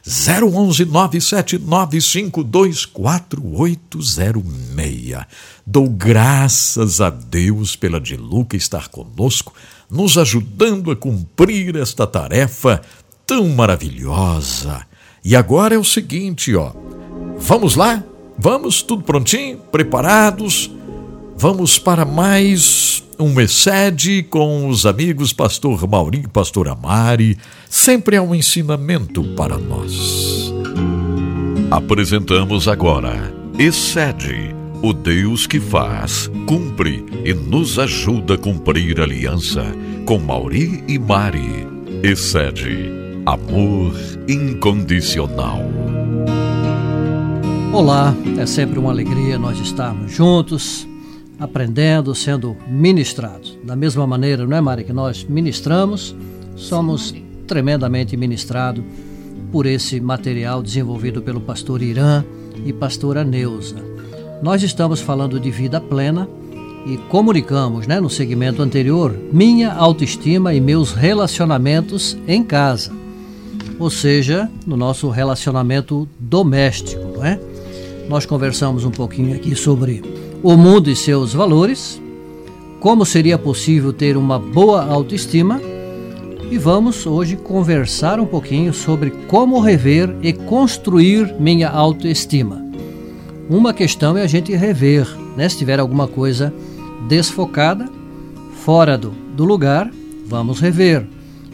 Speaker 1: 011 97 952 4806. Dou graças a Deus pela Diluca estar conosco, nos ajudando a cumprir esta tarefa tão maravilhosa e agora é o seguinte, ó. Vamos lá? Vamos, tudo prontinho? Preparados? Vamos para mais um Excede com os amigos Pastor Mauri e Pastor Amari. Sempre é um ensinamento para nós. Apresentamos agora Excede, o Deus que faz, cumpre e nos ajuda a cumprir aliança com Mauri e Mari. Excede Amor incondicional.
Speaker 11: Olá, é sempre uma alegria nós estarmos juntos, aprendendo, sendo ministrados. Da mesma maneira, não é, Mari, que nós ministramos, somos tremendamente ministrados por esse material desenvolvido pelo pastor Irã e pastora Neuza. Nós estamos falando de vida plena e comunicamos, né, no segmento anterior, minha autoestima e meus relacionamentos em casa ou seja, no nosso relacionamento doméstico, não é? Nós conversamos um pouquinho aqui sobre o mundo e seus valores, como seria possível ter uma boa autoestima e vamos hoje conversar um pouquinho sobre como rever e construir minha autoestima. Uma questão é a gente rever, né? Se tiver alguma coisa desfocada, fora do, do lugar, vamos rever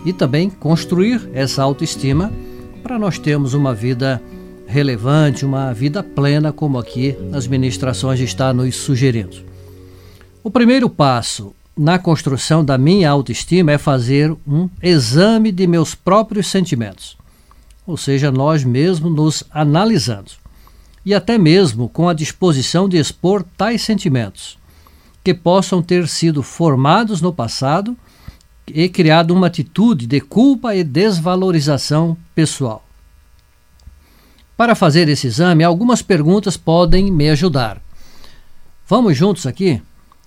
Speaker 11: e também construir essa autoestima para nós termos uma vida relevante, uma vida plena, como aqui as ministrações está nos sugerindo. O primeiro passo na construção da minha autoestima é fazer um exame de meus próprios sentimentos, ou seja, nós mesmos nos analisando, e até mesmo com a disposição de expor tais sentimentos, que possam ter sido formados no passado e criado uma atitude de culpa e desvalorização pessoal. Para fazer esse exame, algumas perguntas podem me ajudar. Vamos juntos aqui?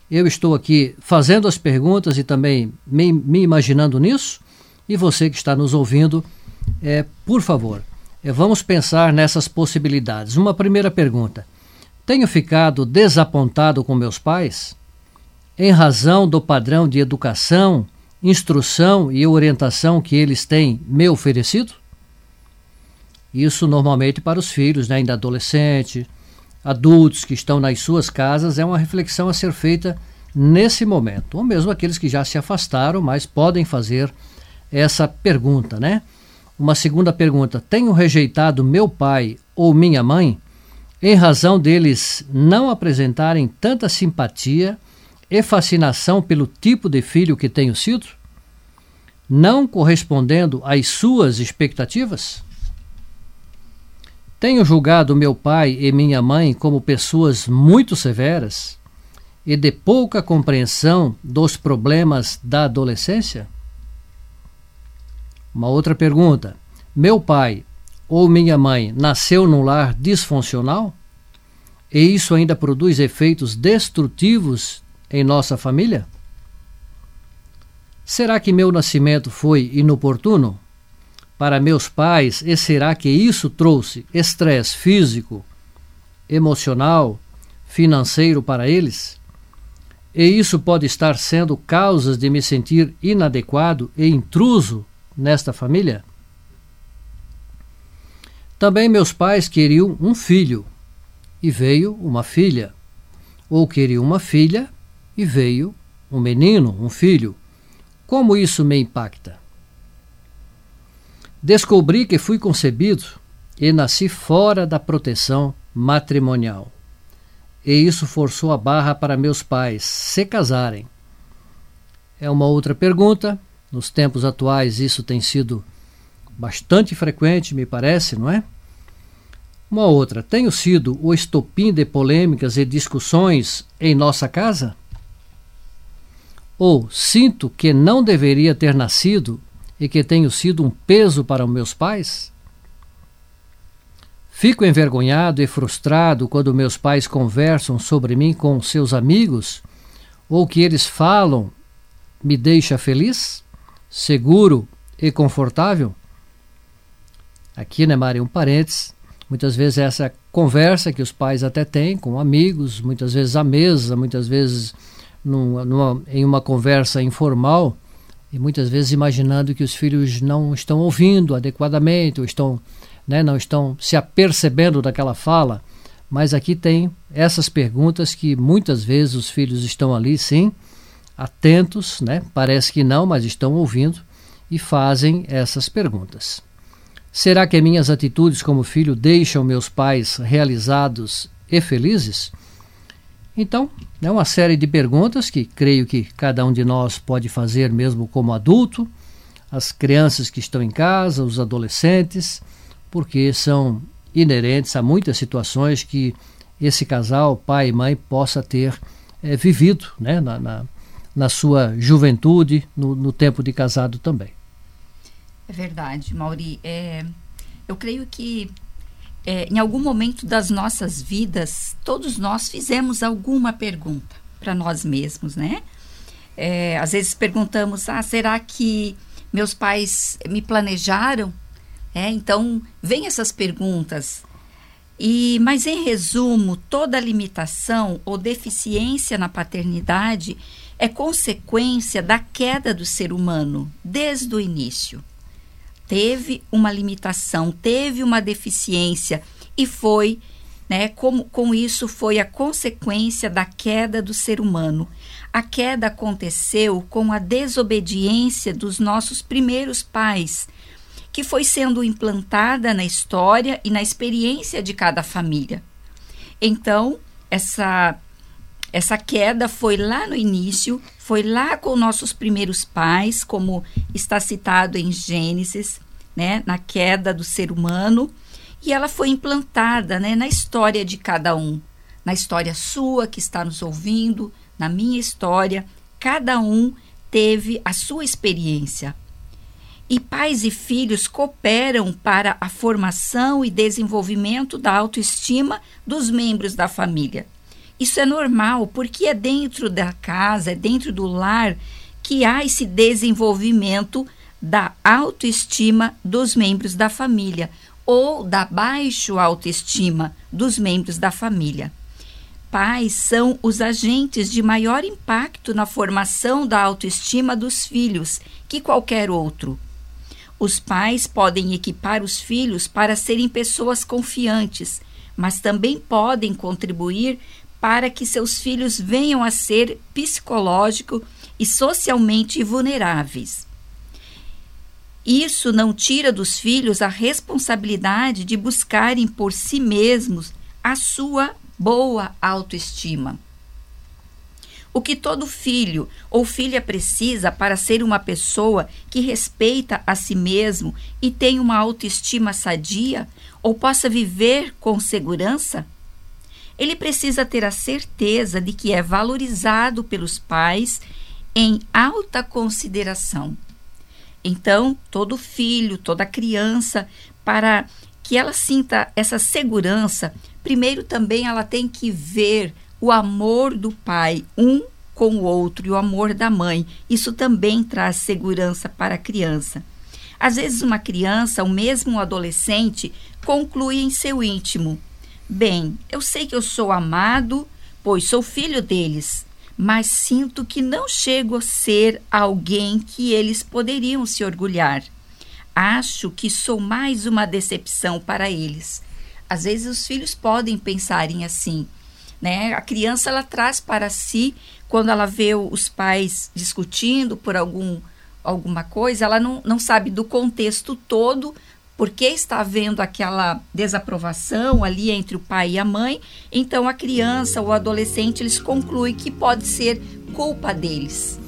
Speaker 11: Eu estou aqui fazendo as perguntas e também me, me imaginando nisso, E você que está nos ouvindo, é, por favor, é, vamos pensar nessas possibilidades. Uma primeira pergunta: Tenho ficado desapontado com meus pais? Em razão do padrão de educação, instrução e orientação que eles têm me oferecido? Isso normalmente para os filhos, né, ainda adolescentes, adultos que estão nas suas casas, é uma reflexão a ser feita nesse momento. Ou mesmo aqueles que já se afastaram, mas podem fazer essa pergunta, né? Uma segunda pergunta: Tenho rejeitado meu pai ou minha mãe em razão deles não apresentarem tanta simpatia e fascinação pelo tipo de filho que tenho sido? Não correspondendo às suas expectativas? Tenho julgado meu pai e minha mãe como pessoas muito severas e de pouca compreensão dos problemas da adolescência? Uma outra pergunta: Meu pai ou minha mãe nasceu num lar disfuncional? E isso ainda produz efeitos destrutivos em nossa família? Será que meu nascimento foi inoportuno? para meus pais e será que isso trouxe estresse físico, emocional, financeiro para eles? E isso pode estar sendo causas de me sentir inadequado e intruso nesta família? Também meus pais queriam um filho e veio uma filha, ou queriam uma filha e veio um menino, um filho. Como isso me impacta? Descobri que fui concebido e nasci fora da proteção matrimonial. E isso forçou a barra para meus pais se casarem. É uma outra pergunta. Nos tempos atuais, isso tem sido bastante frequente, me parece, não é? Uma outra: tenho sido o estopim de polêmicas e discussões em nossa casa? Ou sinto que não deveria ter nascido e que tenho sido um peso para meus pais? Fico envergonhado e frustrado quando meus pais conversam sobre mim com seus amigos ou que eles falam me deixa feliz, seguro e confortável? Aqui, né, Maria, um parênteses. Muitas vezes essa conversa que os pais até têm com amigos, muitas vezes à mesa, muitas vezes numa, numa, em uma conversa informal, e muitas vezes imaginando que os filhos não estão ouvindo adequadamente, ou estão, né, não estão se apercebendo daquela fala. Mas aqui tem essas perguntas que muitas vezes os filhos estão ali, sim, atentos, né? Parece que não, mas estão ouvindo e fazem essas perguntas. Será que minhas atitudes como filho deixam meus pais realizados e felizes? Então, é uma série de perguntas que creio que cada um de nós pode fazer mesmo como adulto, as crianças que estão em casa, os adolescentes, porque são inerentes a muitas situações que esse casal, pai e mãe, possa ter é, vivido né, na, na, na, sua juventude, no, no, tempo de casado também.
Speaker 12: É verdade, Mauri. É, eu creio que é, em algum momento das nossas vidas, todos nós fizemos alguma pergunta para nós mesmos, né? É, às vezes perguntamos: ah, será que meus pais me planejaram? É, então, vem essas perguntas. E, mas, em resumo, toda limitação ou deficiência na paternidade é consequência da queda do ser humano desde o início teve uma limitação, teve uma deficiência e foi, né, como com isso foi a consequência da queda do ser humano. A queda aconteceu com a desobediência dos nossos primeiros pais, que foi sendo implantada na história e na experiência de cada família. Então, essa essa queda foi lá no início, foi lá com nossos primeiros pais, como está citado em Gênesis, né, na queda do ser humano, e ela foi implantada né, na história de cada um, na história sua que está nos ouvindo, na minha história, cada um teve a sua experiência. E pais e filhos cooperam para a formação e desenvolvimento da autoestima dos membros da família. Isso é normal, porque é dentro da casa, é dentro do lar que há esse desenvolvimento da autoestima dos membros da família ou da baixa autoestima dos membros da família. Pais são os agentes de maior impacto na formação da autoestima dos filhos que qualquer outro. Os pais podem equipar os filhos para serem pessoas confiantes, mas também podem contribuir para que seus filhos venham a ser psicológico e socialmente vulneráveis. Isso não tira dos filhos a responsabilidade de buscarem por si mesmos a sua boa autoestima. O que todo filho ou filha precisa para ser uma pessoa que respeita a si mesmo e tem uma autoestima sadia ou possa viver com segurança? Ele precisa ter a certeza de que é valorizado pelos pais em alta consideração então, todo filho, toda criança, para que ela sinta essa segurança, primeiro também ela tem que ver o amor do pai um com o outro e o amor da mãe. Isso também traz segurança para a criança. Às vezes, uma criança, ou mesmo um adolescente, conclui em seu íntimo: Bem, eu sei que eu sou amado, pois sou filho deles mas sinto que não chego a ser alguém que eles poderiam se orgulhar. Acho que sou mais uma decepção para eles. Às vezes os filhos podem pensarem assim, né? A criança ela traz para si quando ela vê os pais discutindo por algum alguma coisa, ela não, não sabe do contexto todo porque está havendo aquela desaprovação ali entre o pai e a mãe, então a criança ou adolescente eles concluem que pode ser culpa deles.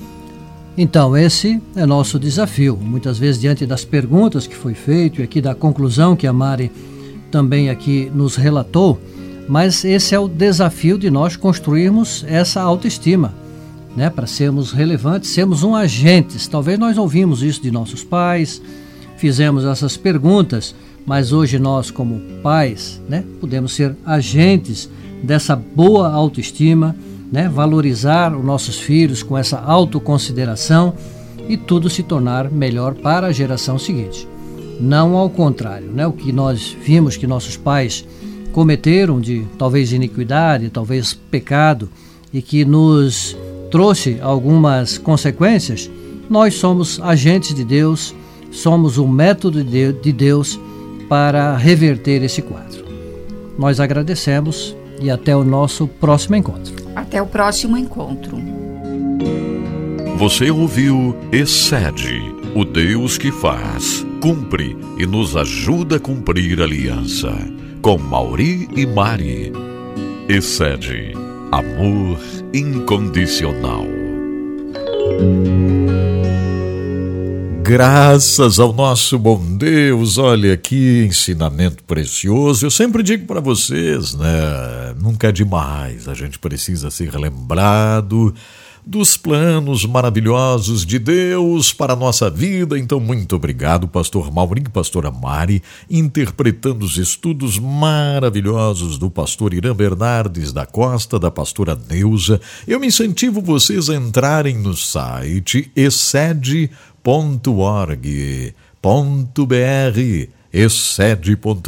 Speaker 11: Então, esse é nosso desafio. Muitas vezes, diante das perguntas que foi feito e aqui da conclusão que a Mari também aqui nos relatou, mas esse é o desafio de nós construirmos essa autoestima, né? Para sermos relevantes, sermos um agentes. Talvez nós ouvimos isso de nossos pais, fizemos essas perguntas, mas hoje nós, como pais, né, podemos ser agentes dessa boa autoestima, né, valorizar os nossos filhos com essa autoconsideração e tudo se tornar melhor para a geração seguinte. Não ao contrário, né, o que nós vimos que nossos pais cometeram de talvez iniquidade, talvez pecado e que nos trouxe algumas consequências, nós somos agentes de Deus somos o método de Deus para reverter esse quadro. Nós agradecemos e até o nosso próximo encontro.
Speaker 12: Até o próximo encontro.
Speaker 13: Você ouviu Excede, o Deus que faz, cumpre e nos ajuda a cumprir a aliança. Com Mauri e Mari. Excede, amor incondicional.
Speaker 1: Graças ao nosso bom Deus, olha que ensinamento precioso. Eu sempre digo para vocês, né? Nunca é demais, a gente precisa ser lembrado dos planos maravilhosos de Deus para a nossa vida. Então, muito obrigado, pastor Maurinho e pastora Mari, interpretando os estudos maravilhosos do pastor Irã Bernardes da Costa, da pastora Neuza. Eu me incentivo vocês a entrarem no site excede.com excede.org.br excede.org.br.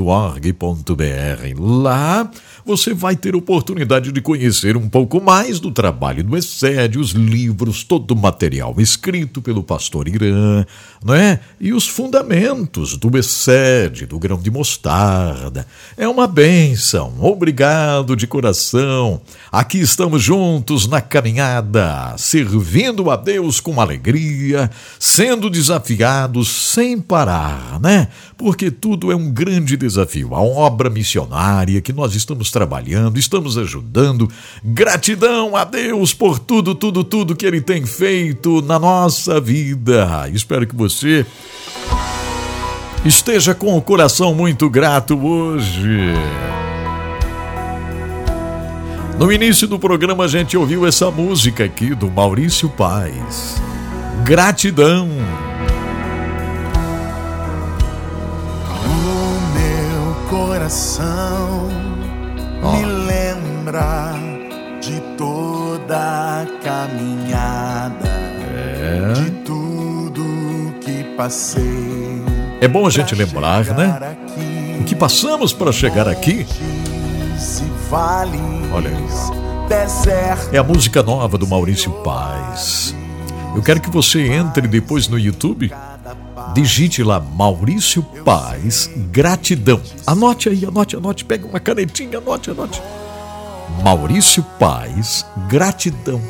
Speaker 1: Lá você vai ter oportunidade de conhecer um pouco mais do trabalho do Excede, os livros, todo o material escrito pelo pastor Irã, não é? E os fundamentos do Excede, do grão de mostarda. É uma bênção. Obrigado de coração. Aqui estamos juntos na caminhada, servindo a Deus com alegria, sendo desafiados sem parar, né? Porque tudo é um grande desafio. A obra missionária que nós estamos trabalhando, estamos ajudando. Gratidão a Deus por tudo, tudo, tudo que Ele tem feito na nossa vida. Espero que você esteja com o coração muito grato hoje. No início do programa a gente ouviu essa música aqui do Maurício Paz. Gratidão.
Speaker 2: Coração oh. me lembra de toda a caminhada,
Speaker 1: é.
Speaker 2: de tudo que passei.
Speaker 1: É bom a gente lembrar, né? O que passamos para chegar aqui. Olha isso. É a música nova do Maurício Paz. Eu quero que você entre depois no YouTube, digite lá Maurício Paz, gratidão. Anote aí, anote, anote, pega uma canetinha, anote, anote. Maurício Paz, gratidão.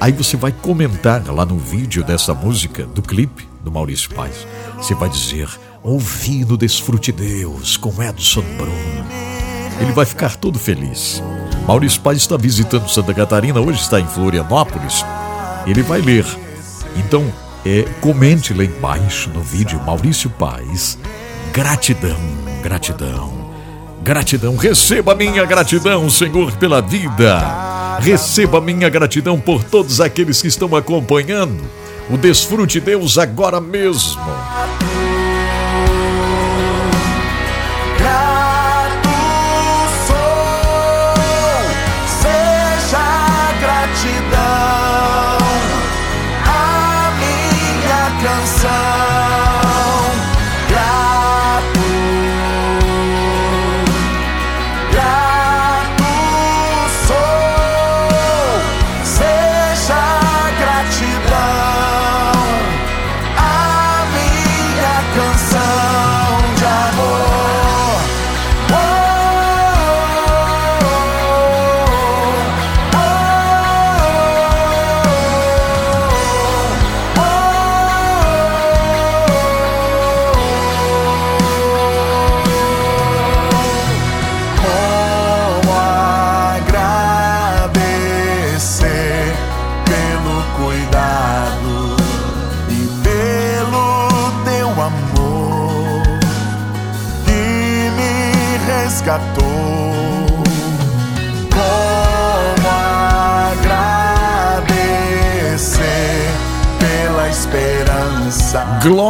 Speaker 1: Aí você vai comentar lá no vídeo dessa música, do clipe do Maurício Paz. Você vai dizer: Ouvi no Desfrute Deus com Edson Bruno. Ele vai ficar todo feliz. Maurício Paz está visitando Santa Catarina, hoje está em Florianópolis. Ele vai ler. Então, é, comente lá embaixo no vídeo Maurício Paz. Gratidão, gratidão, gratidão. Receba minha gratidão, Senhor, pela vida. Receba minha gratidão por todos aqueles que estão acompanhando o Desfrute Deus agora mesmo.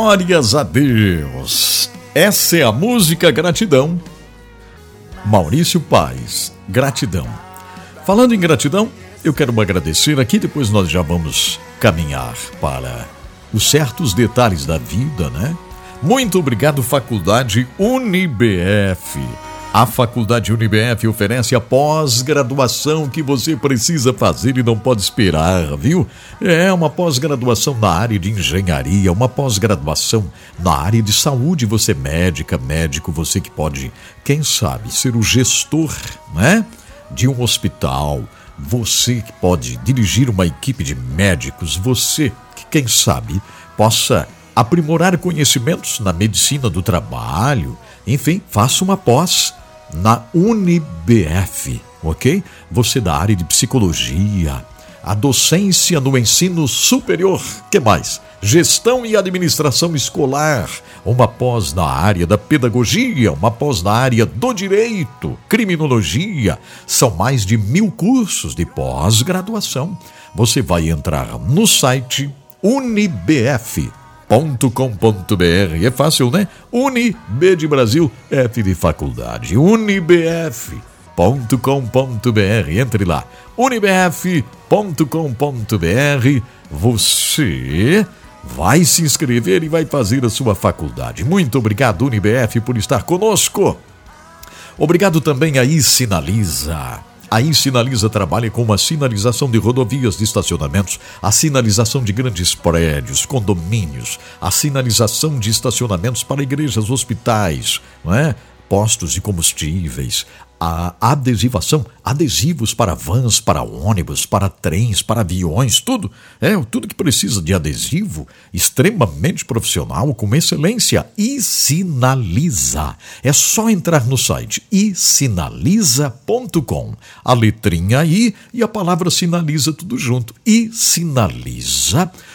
Speaker 1: Glórias a Deus. Essa é a música Gratidão. Maurício Paz, Gratidão. Falando em gratidão, eu quero agradecer aqui, depois nós já vamos caminhar para os certos detalhes da vida, né? Muito obrigado, Faculdade UniBF a Faculdade Unibf oferece a pós-graduação que você precisa fazer e não pode esperar, viu? É uma pós-graduação na área de engenharia, uma pós-graduação na área de saúde. Você é médica, médico, você que pode, quem sabe, ser o gestor, né? De um hospital. Você que pode dirigir uma equipe de médicos. Você que, quem sabe, possa aprimorar conhecimentos na medicina do trabalho. Enfim, faça uma pós na UniBF, ok? Você da área de psicologia, a docência no ensino superior, que mais? Gestão e administração escolar, uma pós na área da pedagogia, uma pós na área do direito, criminologia. São mais de mil cursos de pós-graduação. Você vai entrar no site unibf unibf.com.br. É fácil, né? UniB de Brasil, F de faculdade. unibf.com.br. Entre lá. unibf.com.br. Você vai se inscrever e vai fazer a sua faculdade. Muito obrigado, UniBF, por estar conosco. Obrigado também aí, Sinaliza. Aí Sinaliza trabalha com uma sinalização de rodovias de estacionamentos, a sinalização de grandes prédios, condomínios, a sinalização de estacionamentos para igrejas, hospitais, não é? postos de combustíveis, a adesivação, adesivos para vans, para ônibus, para trens, para aviões, tudo. É, tudo que precisa de adesivo, extremamente profissional, com excelência. E sinaliza. É só entrar no site e sinaliza.com. A letrinha I e a palavra sinaliza tudo junto. E sinaliza.com.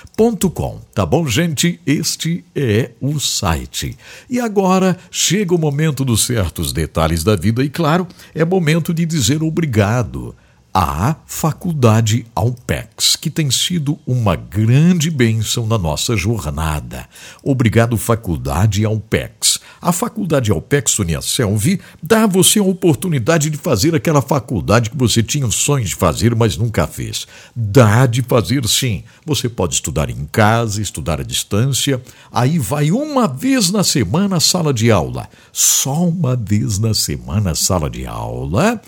Speaker 1: Tá bom, gente? Este é o site. E agora chega o momento dos certos detalhes da vida e, claro, é momento de dizer obrigado. A Faculdade Alpex, que tem sido uma grande bênção na nossa jornada. Obrigado, Faculdade Alpex. A Faculdade Alpex Uniaselv dá a você a oportunidade de fazer aquela faculdade que você tinha o sonho de fazer, mas nunca fez. Dá de fazer sim. Você pode estudar em casa, estudar à distância. Aí vai uma vez na semana a sala de aula. Só uma vez na semana a sala de aula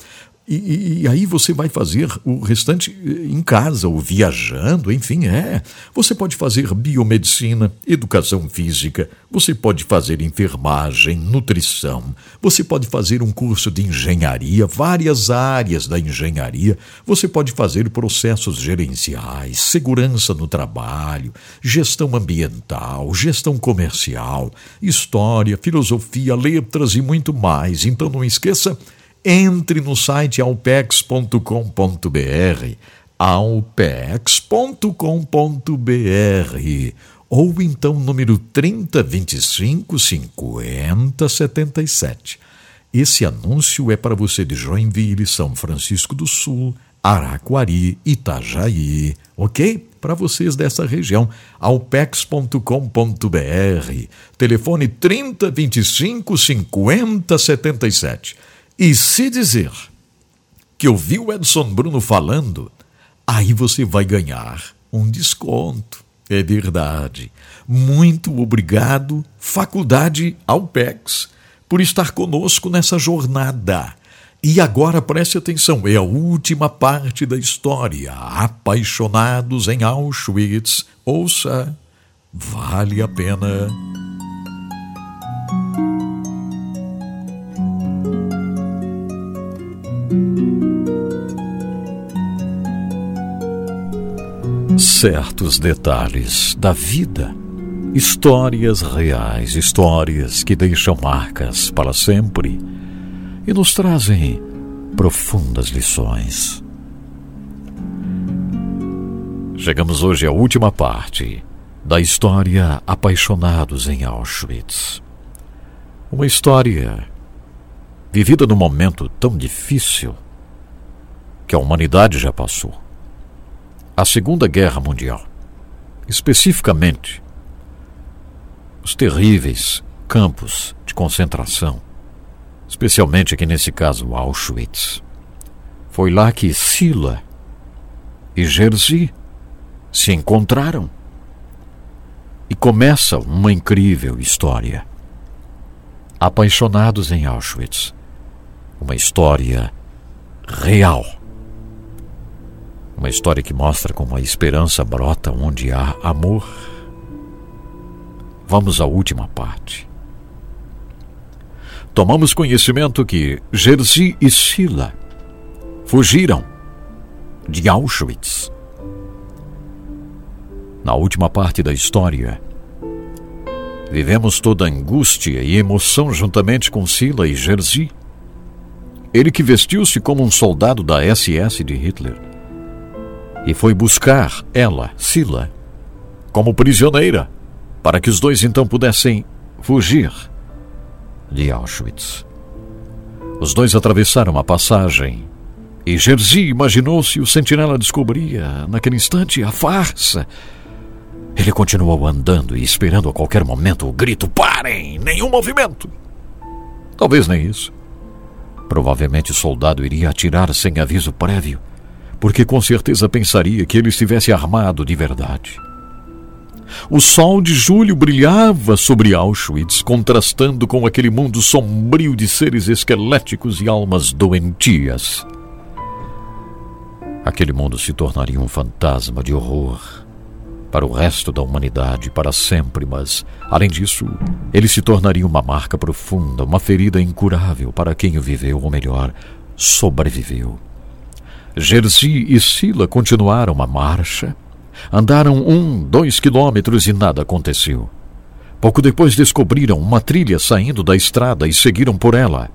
Speaker 1: e, e, aí você vai fazer o restante eh, em casa ou viajando, enfim, é. Você pode fazer biomedicina, educação física, você pode fazer enfermagem, nutrição, você pode fazer um curso de engenharia, várias áreas da engenharia, você pode fazer processos gerenciais, segurança no trabalho, gestão ambiental, gestão comercial, história, filosofia, letras e muito mais. Então não esqueça entre no site alpex.com.br, alpex.com.br ou então número 3025 5077. Esse anúncio é para você de Joinville, São Francisco do Sul, Araquari, Itajaí, ok? Para vocês dessa região, alpex.com.br, telefone 3025 5077. E se dizer que ouviu Edson Bruno falando, aí você vai ganhar um desconto. É verdade. Muito obrigado, Faculdade Alpex, por estar conosco nessa jornada. E agora preste atenção, é a última parte da história. Apaixonados em Auschwitz. Ouça, vale a pena. Certos detalhes da vida, histórias reais, histórias que deixam marcas para sempre e nos trazem profundas lições. Chegamos hoje à última parte da história Apaixonados em Auschwitz. Uma história vivida num momento tão difícil que a humanidade já passou a Segunda Guerra Mundial. Especificamente, os terríveis campos de concentração, especialmente aqui nesse caso Auschwitz. Foi lá que Sila e Jerzy se encontraram e começa uma incrível história. Apaixonados em Auschwitz. Uma história real uma história que mostra como a esperança brota onde há amor. Vamos à última parte. Tomamos conhecimento que Jerzy e Sila fugiram de Auschwitz. Na última parte da história, vivemos toda a angústia e emoção juntamente com Sila e Jerzy. Ele que vestiu-se como um soldado da SS de Hitler e foi buscar ela, Sila, como prisioneira, para que os dois então pudessem fugir de Auschwitz. Os dois atravessaram a passagem e Jerzy imaginou se o sentinela descobria, naquele instante, a farsa. Ele continuou andando e esperando a qualquer momento o grito: Parem! Nenhum movimento! Talvez nem isso. Provavelmente o soldado iria atirar sem aviso prévio porque com certeza pensaria que ele estivesse armado de verdade. O sol de julho brilhava sobre Auschwitz, contrastando com aquele mundo sombrio de seres esqueléticos e almas doentias. Aquele mundo se tornaria um fantasma de horror para o resto da humanidade para sempre, mas, além disso, ele se tornaria uma marca profunda, uma ferida incurável para quem o viveu, ou melhor, sobreviveu. Jerzy e Sila continuaram a marcha. Andaram um, dois quilômetros e nada aconteceu. Pouco depois descobriram uma trilha saindo da estrada e seguiram por ela.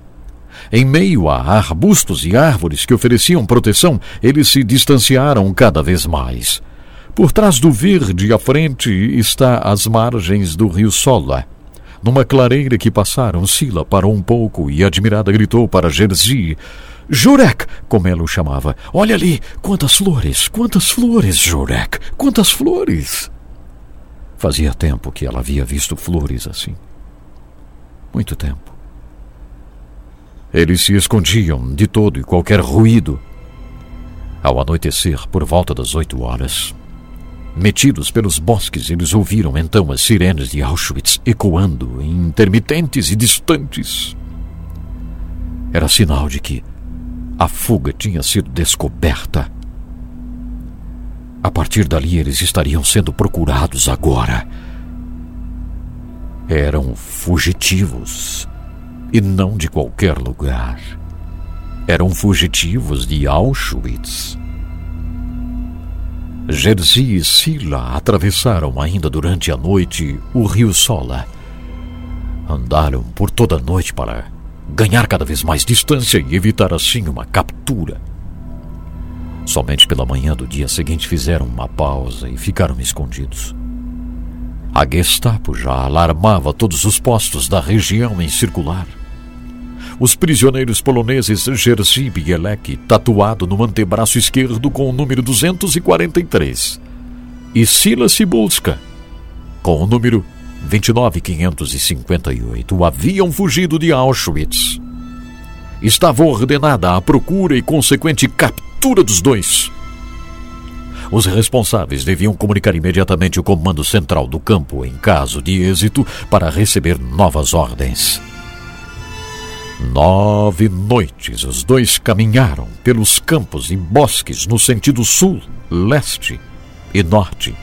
Speaker 1: Em meio a arbustos e árvores que ofereciam proteção, eles se distanciaram cada vez mais. Por trás do verde à frente está as margens do rio Sola. Numa clareira que passaram, Sila parou um pouco e, admirada, gritou para Jerzy: Jurek, como ela o chamava. Olha ali, quantas flores, quantas flores, Jurek, quantas flores. Fazia tempo que ela havia visto flores assim. Muito tempo. Eles se escondiam de todo e qualquer ruído. Ao anoitecer, por volta das oito horas, metidos pelos bosques, eles ouviram então as sirenes de Auschwitz ecoando, intermitentes e distantes. Era sinal de que a fuga tinha sido descoberta. A partir dali, eles estariam sendo procurados agora. Eram fugitivos e não de qualquer lugar. Eram fugitivos de Auschwitz. Jerzy e Sila atravessaram ainda durante a noite o rio Sola. Andaram por toda a noite para ganhar cada vez mais distância e evitar assim uma captura. Somente pela manhã do dia seguinte fizeram uma pausa e ficaram escondidos. A Gestapo já alarmava todos os postos da região em circular. Os prisioneiros poloneses Jerzy Bielek, tatuado no antebraço esquerdo com o número 243, e Sila Cibulska, com o número 29558, haviam fugido de Auschwitz. Estava ordenada a procura e consequente captura dos dois. Os responsáveis deviam comunicar imediatamente o comando central do campo em caso de êxito para receber novas ordens. Nove noites os dois caminharam pelos campos e bosques no sentido sul, leste e norte.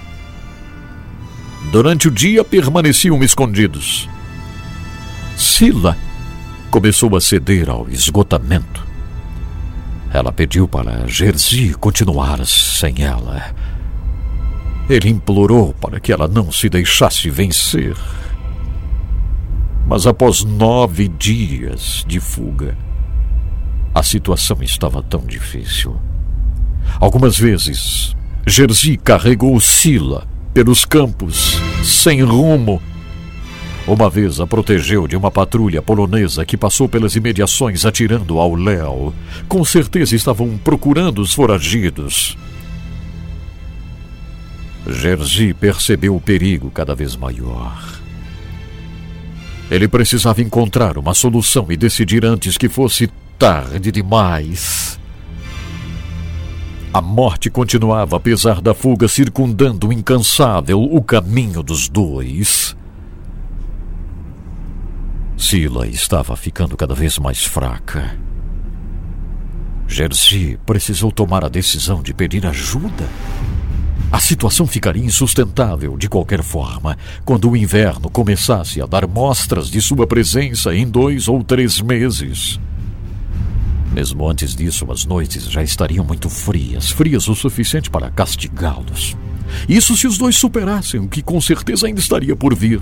Speaker 1: Durante o dia permaneciam escondidos. Sila começou a ceder ao esgotamento. Ela pediu para Jerzy continuar sem ela. Ele implorou para que ela não se deixasse vencer. Mas após nove dias de fuga, a situação estava tão difícil. Algumas vezes, Jerzy carregou Sila pelos campos, sem rumo. Uma vez a protegeu de uma patrulha polonesa que passou pelas imediações atirando ao léu. Com certeza estavam procurando os foragidos. Jerzy percebeu o perigo cada vez maior. Ele precisava encontrar uma solução e decidir antes que fosse tarde demais. A morte continuava, apesar da fuga, circundando incansável o caminho dos dois. Sila estava ficando cada vez mais fraca. Jerzy precisou tomar a decisão de pedir ajuda. A situação ficaria insustentável de qualquer forma quando o inverno começasse a dar mostras de sua presença em dois ou três meses. Mesmo antes disso, as noites já estariam muito frias frias o suficiente para castigá-los. Isso se os dois superassem, o que com certeza ainda estaria por vir.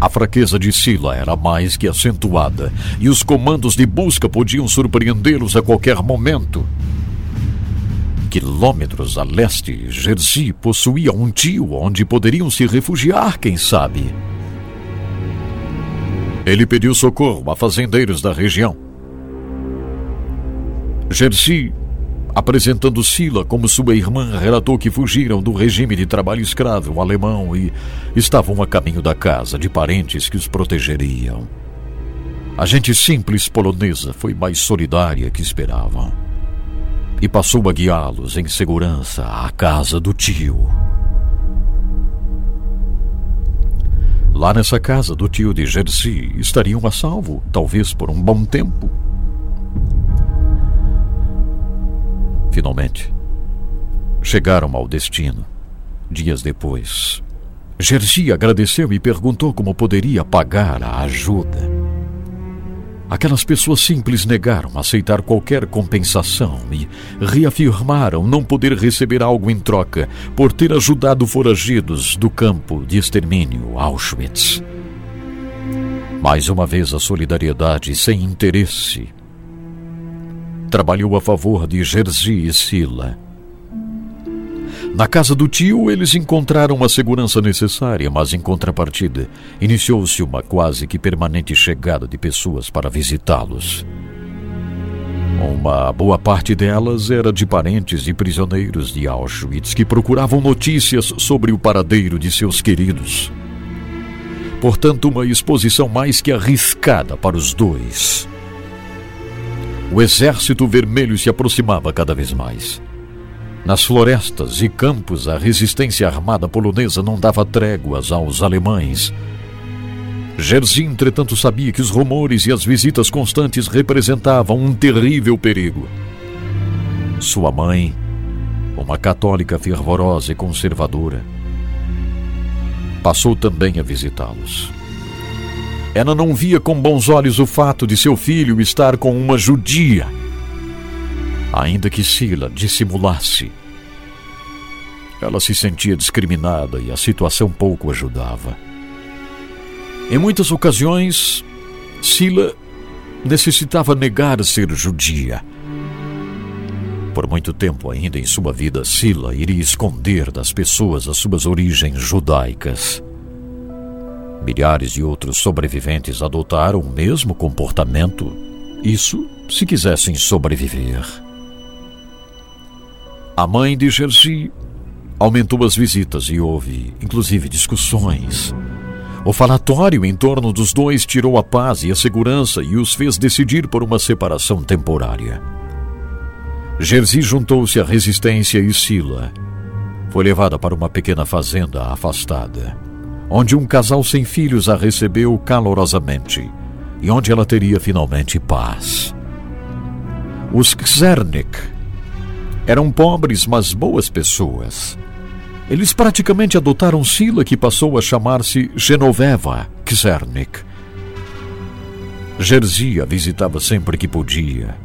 Speaker 1: A fraqueza de Sila era mais que acentuada, e os comandos de busca podiam surpreendê-los a qualquer momento. Quilômetros a leste, Jerzy possuía um tio onde poderiam se refugiar, quem sabe. Ele pediu socorro a fazendeiros da região Jerzy, apresentando Sila como sua irmã, relatou que fugiram do regime de trabalho escravo alemão e estavam a caminho da casa de parentes que os protegeriam. A gente simples polonesa foi mais solidária que esperavam e passou a guiá-los em segurança à casa do tio. Lá nessa casa do tio de Jerzy estariam a salvo, talvez por um bom tempo. Finalmente, chegaram ao destino. Dias depois, Jerzy agradeceu e perguntou como poderia pagar a ajuda. Aquelas pessoas simples negaram aceitar qualquer compensação e reafirmaram não poder receber algo em troca por ter ajudado foragidos do campo de extermínio Auschwitz. Mais uma vez a solidariedade sem interesse trabalhou a favor de Jerzy e Sila. Na casa do tio, eles encontraram a segurança necessária, mas em contrapartida, iniciou-se uma quase que permanente chegada de pessoas para visitá-los. Uma boa parte delas era de parentes de prisioneiros de Auschwitz que procuravam notícias sobre o paradeiro de seus queridos. Portanto, uma exposição mais que arriscada para os dois. O exército vermelho se aproximava cada vez mais. Nas florestas e campos, a resistência armada polonesa não dava tréguas aos alemães. Jerzy, entretanto, sabia que os rumores e as visitas constantes representavam um terrível perigo. Sua mãe, uma católica fervorosa e conservadora, passou também a visitá-los. Ela não via com bons olhos o fato de seu filho estar com uma judia, ainda que Sila dissimulasse. Ela se sentia discriminada e a situação pouco ajudava. Em muitas ocasiões, Sila necessitava negar ser judia. Por muito tempo ainda em sua vida, Sila iria esconder das pessoas as suas origens judaicas. Milhares de outros sobreviventes adotaram o mesmo comportamento, isso se quisessem sobreviver. A mãe de Jerzy aumentou as visitas e houve, inclusive, discussões. O falatório em torno dos dois tirou a paz e a segurança e os fez decidir por uma separação temporária. Jerzy juntou-se à resistência e Sila foi levada para uma pequena fazenda afastada onde um casal sem filhos a recebeu calorosamente e onde ela teria finalmente paz. Os Czernik eram pobres, mas boas pessoas. Eles praticamente adotaram Sila, que passou a chamar-se Genoveva Czernik. Jerzy a visitava sempre que podia.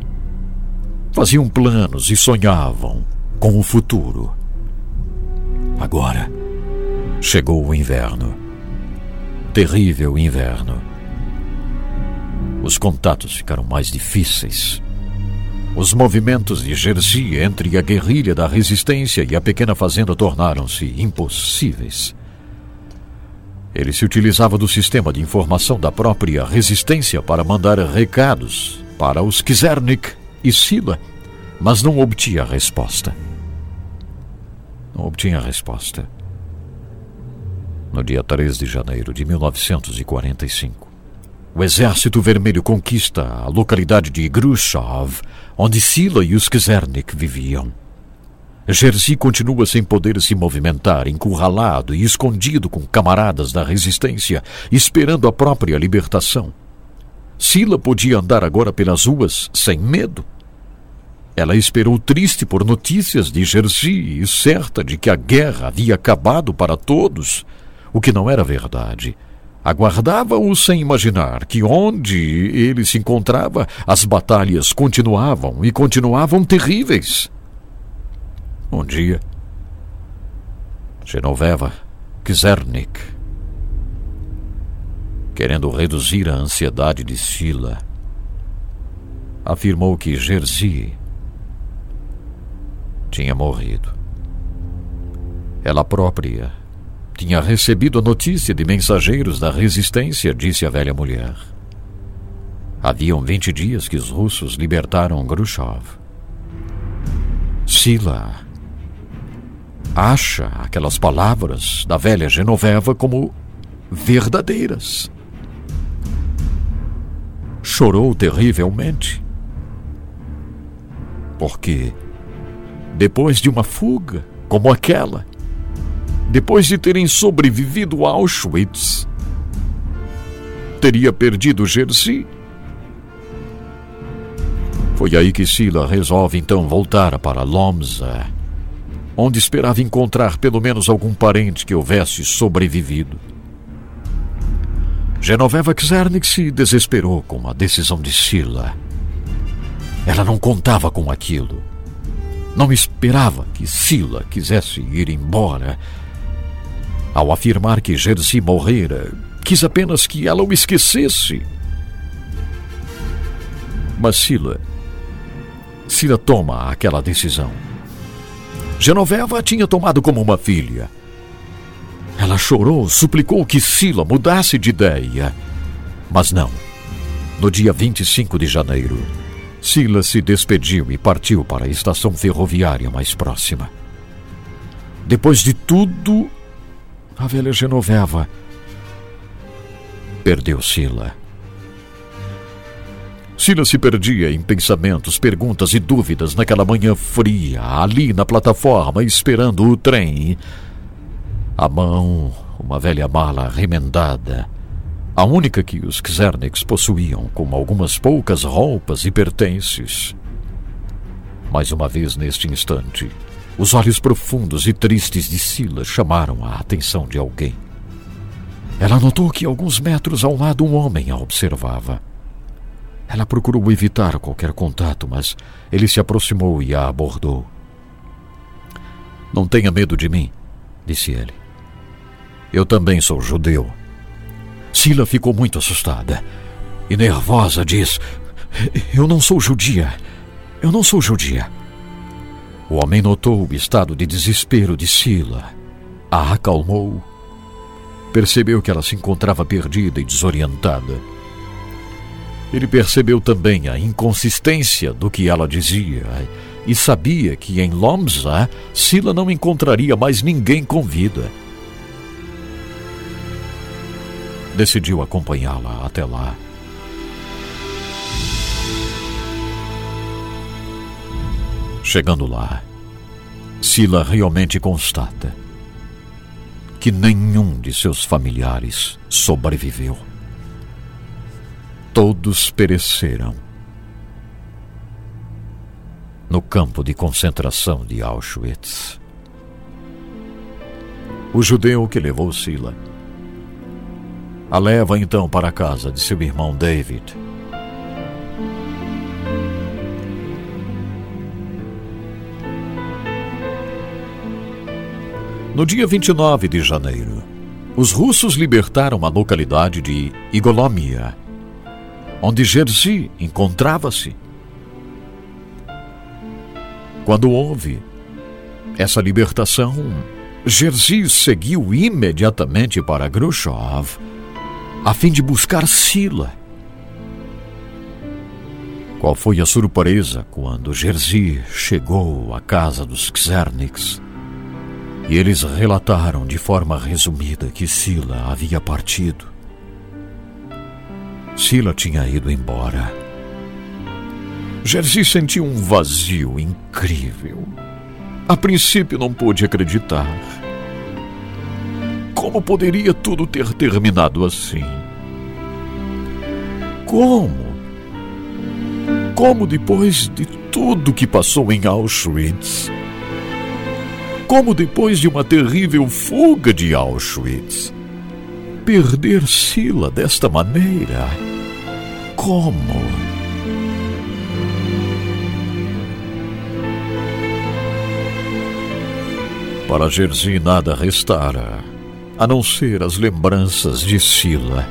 Speaker 1: Faziam planos e sonhavam com o futuro. Agora, Chegou o inverno. Terrível inverno. Os contatos ficaram mais difíceis. Os movimentos de Jerzy entre a guerrilha da resistência e a pequena fazenda tornaram-se impossíveis. Ele se utilizava do sistema de informação da própria resistência para mandar recados para os Kizernik e Sila, mas não obtinha resposta. Não obtinha resposta no dia 3 de janeiro de 1945. O Exército Vermelho conquista a localidade de Grushov, onde Sila e os Kizernik viviam. Jerzy continua sem poder se movimentar, encurralado e escondido com camaradas da resistência, esperando a própria libertação. Sila podia andar agora pelas ruas sem medo. Ela esperou triste por notícias de Jerzy e certa de que a guerra havia acabado para todos o que não era verdade. Aguardava-o sem imaginar que onde ele se encontrava, as batalhas continuavam e continuavam terríveis. Um dia, Genoveva Kizernik, querendo reduzir a ansiedade de Sila, afirmou que Jerzy tinha morrido. Ela própria tinha recebido a notícia de mensageiros da resistência, disse a velha mulher. Haviam vinte dias que os russos libertaram Khrushchev. Sila acha aquelas palavras da velha Genoveva como verdadeiras. Chorou terrivelmente. Porque, depois de uma fuga como aquela, depois de terem sobrevivido a Auschwitz, teria perdido Jerzy. Foi aí que Sila resolve então voltar para Lomza, onde esperava encontrar pelo menos algum parente que houvesse sobrevivido. Genoveva Czernik se desesperou com a decisão de Sila. Ela não contava com aquilo. Não esperava que Sila quisesse ir embora ao afirmar que Jerzy morrera, quis apenas que ela o esquecesse. Mas Sila. Sila toma aquela decisão. Genoveva a tinha tomado como uma filha. Ela chorou, suplicou que Sila mudasse de ideia. Mas não. No dia 25 de janeiro, Sila se despediu e partiu para a estação ferroviária mais próxima. Depois de tudo, a velha Genoveva perdeu Sila. Sila se perdia em pensamentos, perguntas e dúvidas naquela manhã fria, ali na plataforma, esperando o trem. A mão, uma velha mala remendada, a única que os Czernix possuíam, com algumas poucas roupas e pertences. Mais uma vez neste instante, os olhos profundos e tristes de Sila chamaram a atenção de alguém. Ela notou que alguns metros ao lado um homem a observava. Ela procurou evitar qualquer contato, mas ele se aproximou e a abordou. Não tenha medo de mim, disse ele. Eu também sou judeu. Sila ficou muito assustada e nervosa diz: Eu não sou judia. Eu não sou judia. O homem notou o estado de desespero de Sila, a acalmou, percebeu que ela se encontrava perdida e desorientada. Ele percebeu também a inconsistência do que ela dizia e sabia que em Lomza Sila não encontraria mais ninguém com vida. Decidiu acompanhá-la até lá. Chegando lá, Sila realmente constata que nenhum de seus familiares sobreviveu. Todos pereceram no campo de concentração de Auschwitz. O judeu que levou Sila a leva então para a casa de seu irmão David No dia 29 de janeiro, os russos libertaram a localidade de Igolomia, onde Jerzy encontrava-se. Quando houve essa libertação, Jerzy seguiu imediatamente para Khrushchev a fim de buscar Sila. Qual foi a surpresa quando Jerzy chegou à casa dos Czerniks? E eles relataram de forma resumida que Sila havia partido. Sila tinha ido embora. Jerzy sentiu um vazio incrível. A princípio não pôde acreditar. Como poderia tudo ter terminado assim? Como? Como depois de tudo que passou em Auschwitz? Como depois de uma terrível fuga de Auschwitz, perder Sila desta maneira? Como? Para Jerzy nada restara, a não ser as lembranças de Sila.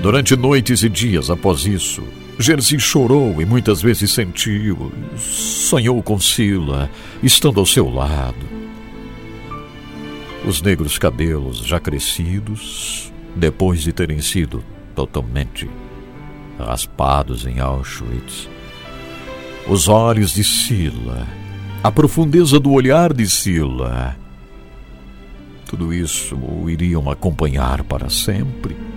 Speaker 1: Durante noites e dias após isso, Jerzy chorou e muitas vezes sentiu, sonhou com Sila, estando ao seu lado. Os negros cabelos já crescidos, depois de terem sido totalmente raspados em Auschwitz. Os olhos de Sila, a profundeza do olhar de Sila. Tudo isso o iriam acompanhar para sempre.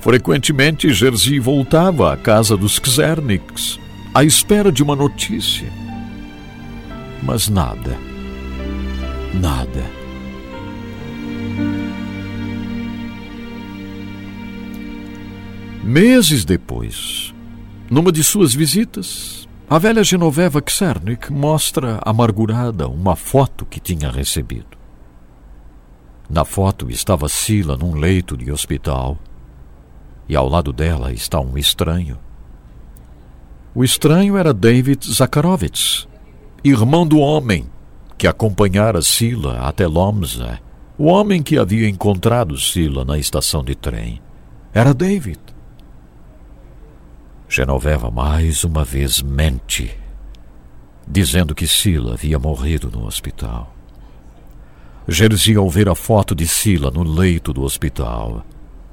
Speaker 1: Frequentemente, Jerzy voltava à casa dos Czerniks, à espera de uma notícia. Mas nada. Nada. Meses depois, numa de suas visitas, a velha Genoveva Czernik mostra amargurada uma foto que tinha recebido. Na foto estava Sila num leito de hospital, e ao lado dela está um estranho. O estranho era David Zakharovitz, irmão do homem que acompanhara Sila até Lomza, o homem que havia encontrado Sila na estação de trem. Era David. Genoveva mais uma vez mente, dizendo que Sila havia morrido no hospital. Jerzy, ao ver a foto de Sila no leito do hospital,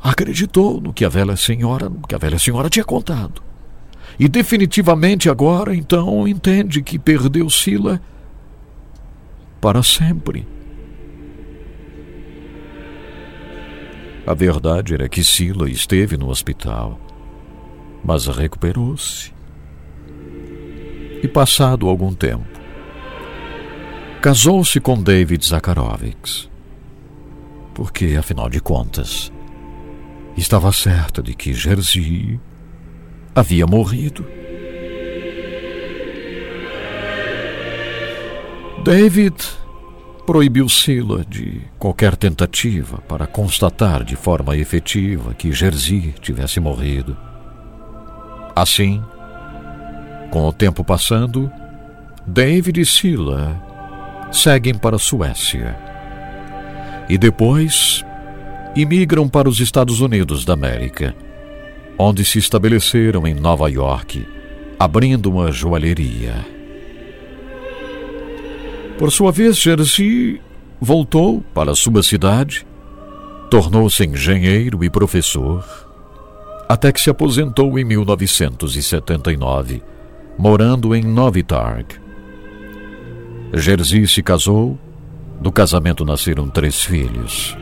Speaker 1: acreditou no que a velha senhora, no que a velha senhora tinha contado. E definitivamente agora então entende que perdeu Sila para sempre. A verdade era que Sila esteve no hospital, mas recuperou-se. E passado algum tempo, casou-se com David Zakharovich. Porque, afinal de contas, estava certa de que Jerzy havia morrido. David proibiu Sila de qualquer tentativa para constatar de forma efetiva que Jerzy tivesse morrido. Assim, com o tempo passando, David e Sila seguem para a Suécia e depois imigram para os Estados Unidos da América, onde se estabeleceram em Nova York, abrindo uma joalheria. Por sua vez, Jerzy voltou para sua cidade, tornou-se engenheiro e professor, até que se aposentou em 1979, morando em Novi Targ. Jerzy se casou, do casamento nasceram três filhos.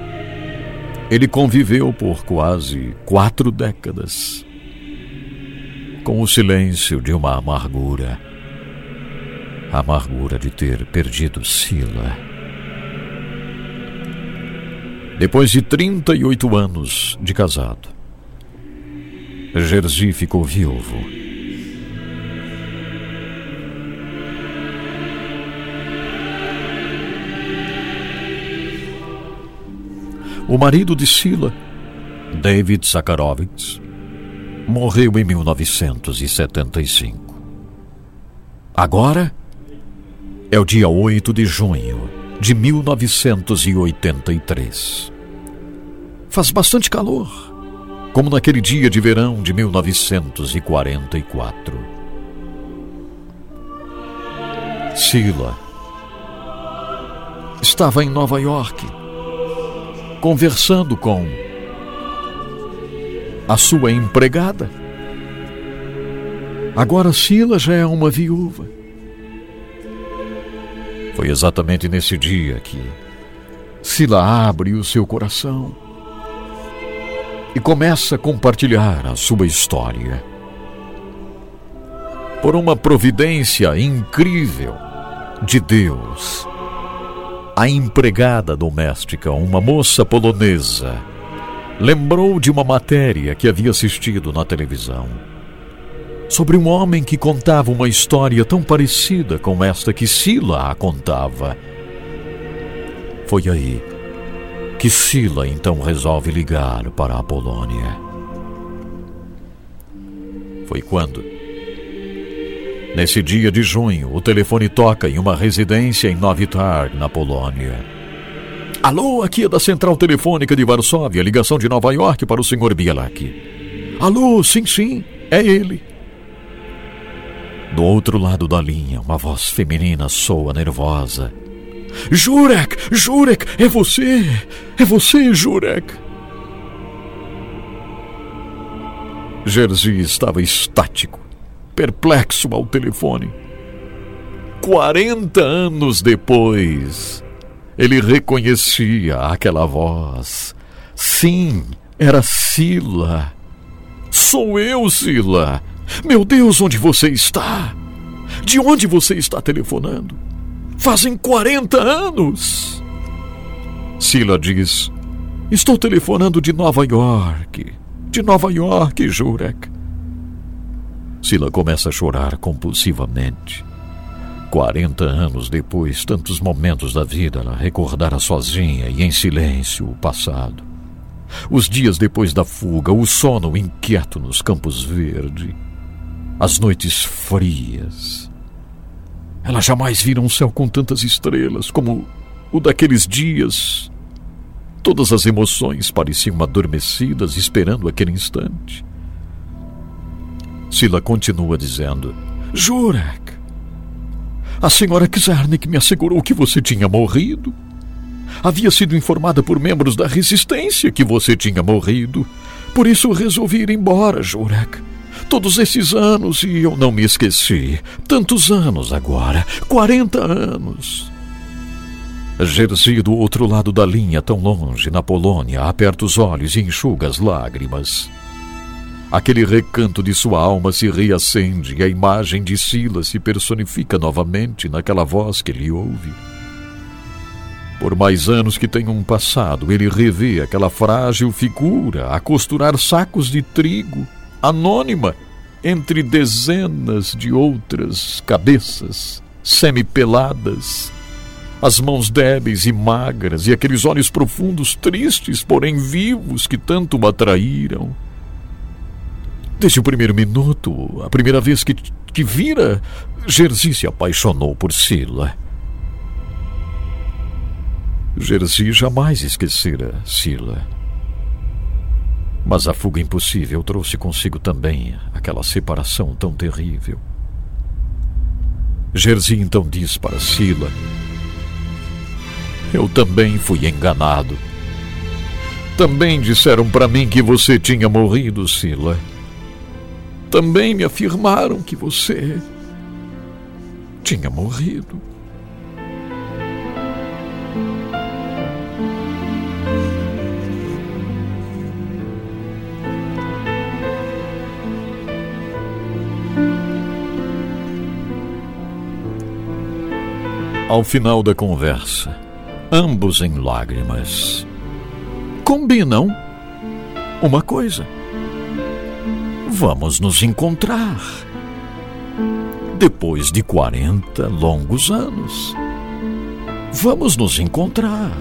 Speaker 1: Ele conviveu por quase quatro décadas com o silêncio de uma amargura a amargura de ter perdido Sila. Depois de 38 anos de casado, Jerzy ficou viúvo. O marido de Sila, David Zakharovich, morreu em 1975. Agora, é o dia 8 de junho de 1983. Faz bastante calor, como naquele dia de verão de 1944. Sila estava em Nova York, conversando com a sua empregada. Agora Sila já é uma viúva foi exatamente nesse dia que Sila abre o seu coração e começa a compartilhar a sua história. Por uma providência incrível de Deus, a empregada doméstica, uma moça polonesa, lembrou de uma matéria que havia assistido na televisão sobre um homem que contava uma história tão parecida com esta que Sila a contava. Foi aí que Sila então resolve ligar para a Polônia. Foi quando, nesse dia de junho, o telefone toca em uma residência em Novi Targ, na Polônia. Alô, aqui é da Central Telefônica de Varsóvia, ligação de Nova York para o Sr. Bielak. Alô, sim, sim, é ele. Do outro lado da linha, uma voz feminina soa nervosa. Jurek! Jurek! É você! É você, Jurek! Jerzy estava estático, perplexo ao telefone. Quarenta anos depois, ele reconhecia aquela voz. Sim, era Sila. Sou eu, Sila. Meu Deus, onde você está? De onde você está telefonando? Fazem 40 anos! Sila diz: Estou telefonando de Nova York. De Nova York, Jurek. Sila começa a chorar compulsivamente. 40 anos depois, tantos momentos da vida, ela recordara sozinha e em silêncio o passado. Os dias depois da fuga, o sono inquieto nos Campos Verde as noites frias. Ela jamais vira um céu com tantas estrelas como o daqueles dias. Todas as emoções pareciam adormecidas, esperando aquele instante. Sila continua dizendo: Jurek, a senhora Czarnik me assegurou que você tinha morrido. havia sido informada por membros da resistência que você tinha morrido. Por isso resolvi ir embora, Jurak. Todos esses anos e eu não me esqueci. Tantos anos agora. 40 anos. Jerzy, do outro lado da linha, tão longe, na Polônia, aperta os olhos e enxuga as lágrimas. Aquele recanto de sua alma se reacende e a imagem de Silas se personifica novamente naquela voz que ele ouve. Por mais anos que tenham passado, ele revê aquela frágil figura a costurar sacos de trigo, anônima, entre dezenas de outras cabeças semi-peladas, as mãos débeis e magras e aqueles olhos profundos, tristes, porém vivos, que tanto o atraíram. Desde o primeiro minuto, a primeira vez que, que vira, Jerzy se apaixonou por Sila. Jerzy jamais esquecera Sila. Mas a fuga impossível trouxe consigo também aquela separação tão terrível. Jerzy então diz para Sila: Eu também fui enganado. Também disseram para mim que você tinha morrido, Sila também me afirmaram que você tinha morrido. Ao final da conversa, ambos em lágrimas, combinam uma coisa vamos nos encontrar. Depois de 40 longos anos, vamos nos encontrar.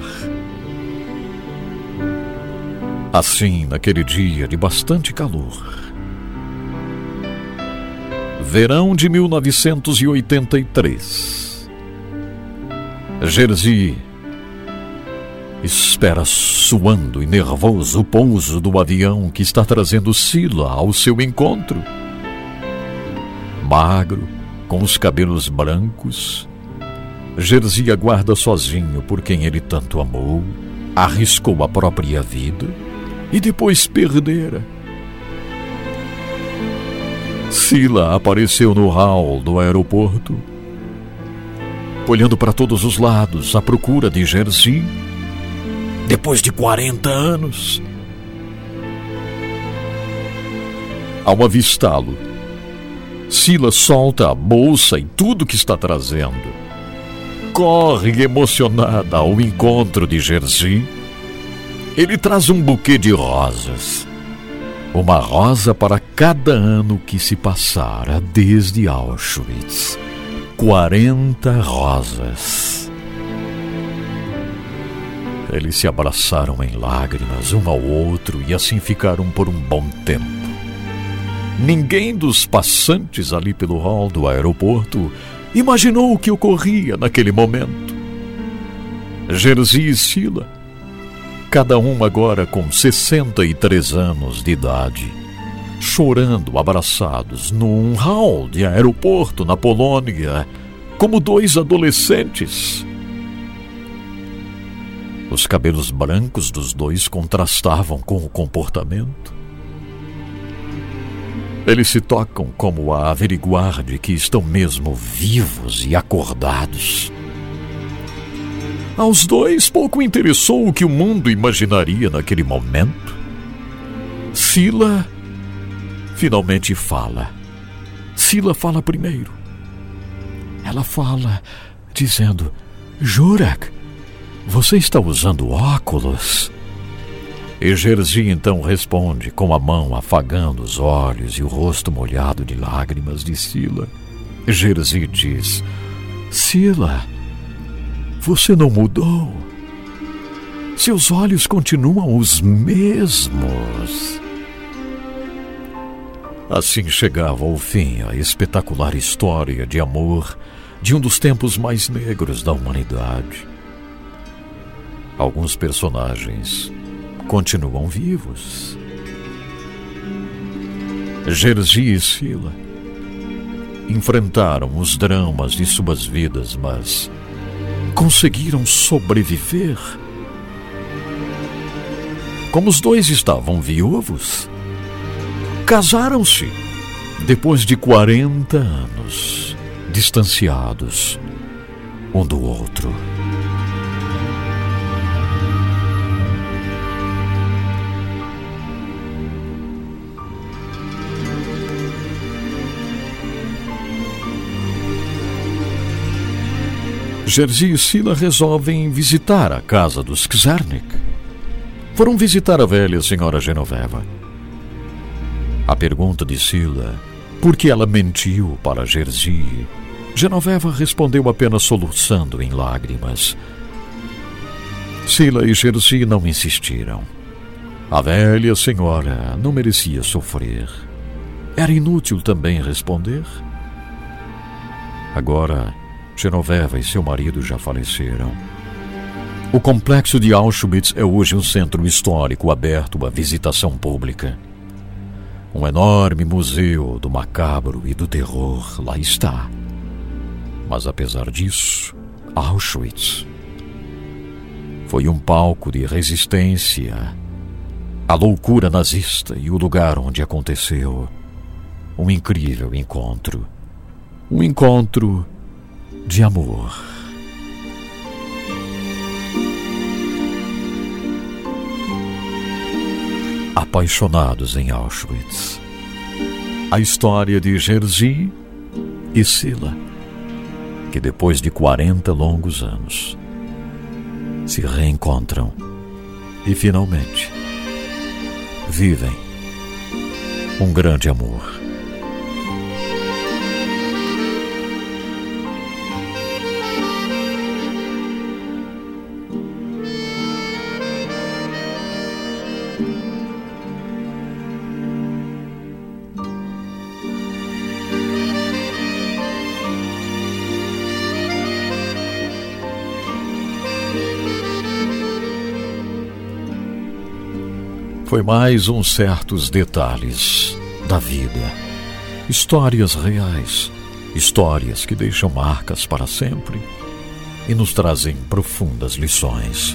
Speaker 1: Assim, naquele dia de bastante calor, verão de 1983, Jerzy espera suando e nervoso o pouso do avião que está trazendo Sila ao seu encontro. Magro, com os cabelos brancos, Jerzy aguarda sozinho por quem ele tanto amou, arriscou a própria vida e depois perdera. Sila apareceu no hall do aeroporto, olhando para todos os lados à procura de Jerzy depois de 40 anos. Ao avistá-lo, Sila solta a bolsa e tudo que está trazendo. Corre emocionada ao encontro de Jerzy. Ele traz um buquê de rosas. Uma rosa para cada ano que se passara desde Auschwitz. 40 rosas. Eles se abraçaram em lágrimas um ao outro e assim ficaram por um bom tempo. Ninguém dos passantes ali pelo hall do aeroporto imaginou o que ocorria naquele momento. Jerzy e Sila, cada um agora com 63 anos de idade, chorando abraçados num hall de aeroporto na Polônia, como dois adolescentes os cabelos brancos dos dois contrastavam com o comportamento. Eles se tocam como a averiguar de que estão mesmo vivos e acordados. Aos dois pouco interessou o que o mundo imaginaria naquele momento. Sila finalmente fala. Sila fala primeiro. Ela fala dizendo: Jurak, você está usando óculos? E Jerzy então responde, com a mão afagando os olhos e o rosto molhado de lágrimas de Sila. Jerzy diz: Sila, você não mudou. Seus olhos continuam os mesmos. Assim chegava ao fim a espetacular história de amor de um dos tempos mais negros da humanidade. Alguns personagens continuam vivos. Jerzy e Sila enfrentaram os dramas de suas vidas, mas conseguiram sobreviver como os dois estavam viúvos, casaram-se depois de 40 anos, distanciados um do outro. Jerzy e Sila resolvem visitar a casa dos Czarnik. Foram visitar a velha senhora Genoveva. A pergunta de Sila, por que ela mentiu para Jerzy, Genoveva respondeu apenas soluçando em lágrimas. Sila e Jerzy não insistiram. A velha senhora não merecia sofrer. Era inútil também responder. Agora, Genoveva e seu marido já faleceram. O complexo de Auschwitz é hoje um centro histórico aberto à visitação pública. Um enorme museu do macabro e do terror lá está. Mas apesar disso, Auschwitz foi um palco de resistência à loucura nazista e o lugar onde aconteceu um incrível encontro. Um encontro de amor. Apaixonados em Auschwitz. A história de Jerzy e Sila, que depois de 40 longos anos se reencontram e finalmente vivem um grande amor. Foi mais uns certos detalhes da vida. Histórias reais, histórias que deixam marcas para sempre e nos trazem profundas lições.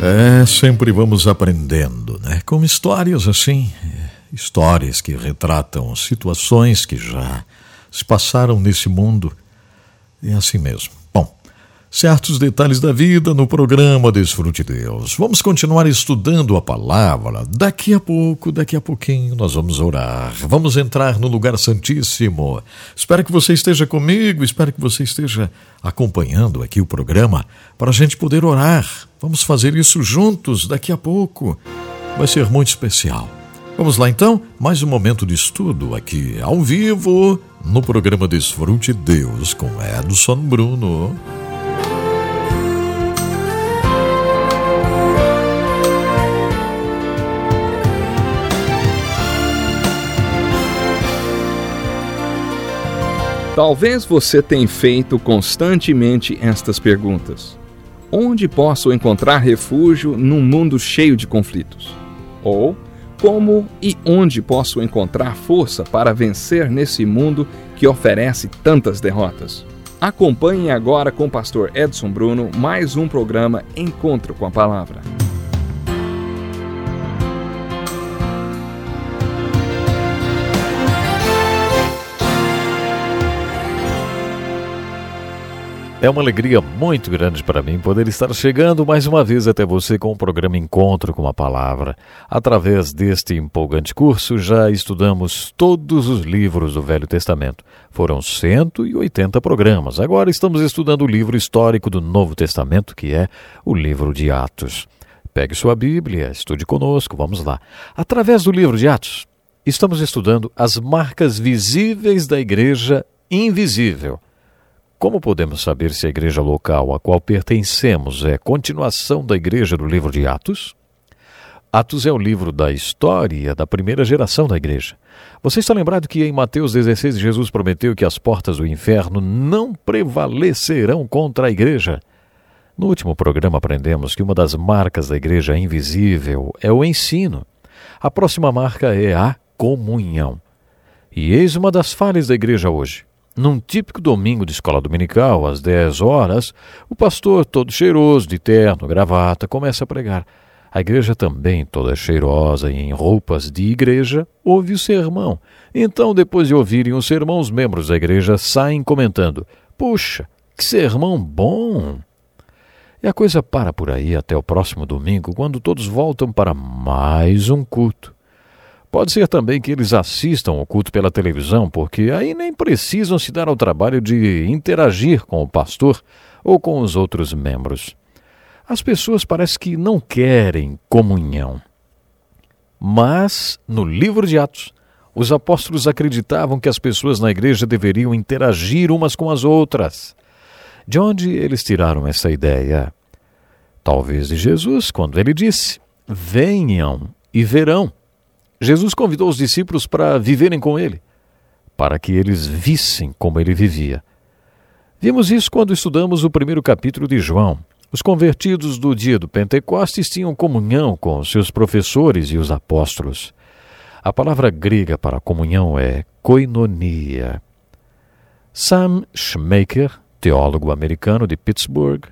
Speaker 1: É, sempre vamos aprendendo, né? Com histórias assim, histórias que retratam situações que já se passaram nesse mundo. É assim mesmo. Bom, certos detalhes da vida no programa Desfrute Deus. Vamos continuar estudando a palavra. Daqui a pouco, daqui a pouquinho, nós vamos orar. Vamos entrar no lugar santíssimo. Espero que você esteja comigo, espero que você esteja acompanhando aqui o programa para a gente poder orar. Vamos fazer isso juntos daqui a pouco. Vai ser muito especial. Vamos lá então, mais um momento de estudo aqui ao vivo no programa Desfrute Deus com Edson Bruno.
Speaker 14: Talvez você tenha feito constantemente estas perguntas: Onde posso encontrar refúgio num mundo cheio de conflitos? Ou como e onde posso encontrar força para vencer nesse mundo que oferece tantas derrotas? Acompanhe agora com o pastor Edson Bruno mais um programa Encontro com a Palavra.
Speaker 1: É uma alegria muito grande para mim poder estar chegando mais uma vez até você com o programa Encontro com a Palavra. Através deste empolgante curso, já estudamos todos os livros do Velho Testamento. Foram 180 programas. Agora estamos estudando o livro histórico do Novo Testamento, que é o livro de Atos. Pegue sua Bíblia, estude conosco, vamos lá. Através do livro de Atos, estamos estudando as marcas visíveis da igreja invisível como podemos saber se a igreja local a qual pertencemos é continuação da igreja do livro de Atos? Atos é o livro da história da primeira geração da igreja. Você está lembrado que em Mateus 16 Jesus prometeu que as portas do inferno não prevalecerão contra a igreja? No último programa aprendemos que uma das marcas da igreja invisível é o ensino. A próxima marca é a comunhão. E eis uma das falhas da igreja hoje. Num típico domingo de escola dominical, às 10 horas, o pastor, todo cheiroso, de terno, gravata, começa a pregar. A igreja também, toda cheirosa e em roupas de igreja, ouve o sermão. Então, depois de ouvirem o sermão, os membros da igreja saem comentando: Puxa, que sermão bom! E a coisa para por aí até o próximo domingo, quando todos voltam para mais um culto. Pode ser também que eles assistam o culto pela televisão, porque aí nem precisam se dar ao trabalho de interagir com o pastor ou com os outros membros. As pessoas parece que não querem comunhão. Mas, no livro de Atos, os apóstolos acreditavam que as pessoas na igreja deveriam interagir umas com as outras. De onde eles tiraram essa ideia? Talvez de Jesus, quando ele disse: Venham e verão. Jesus convidou os discípulos para viverem com ele, para que eles vissem como ele vivia. Vimos isso quando estudamos o primeiro capítulo de João. Os convertidos do dia do Pentecostes tinham comunhão com seus professores e os apóstolos. A palavra grega para comunhão é koinonia. Sam Schmaker, teólogo americano de Pittsburgh,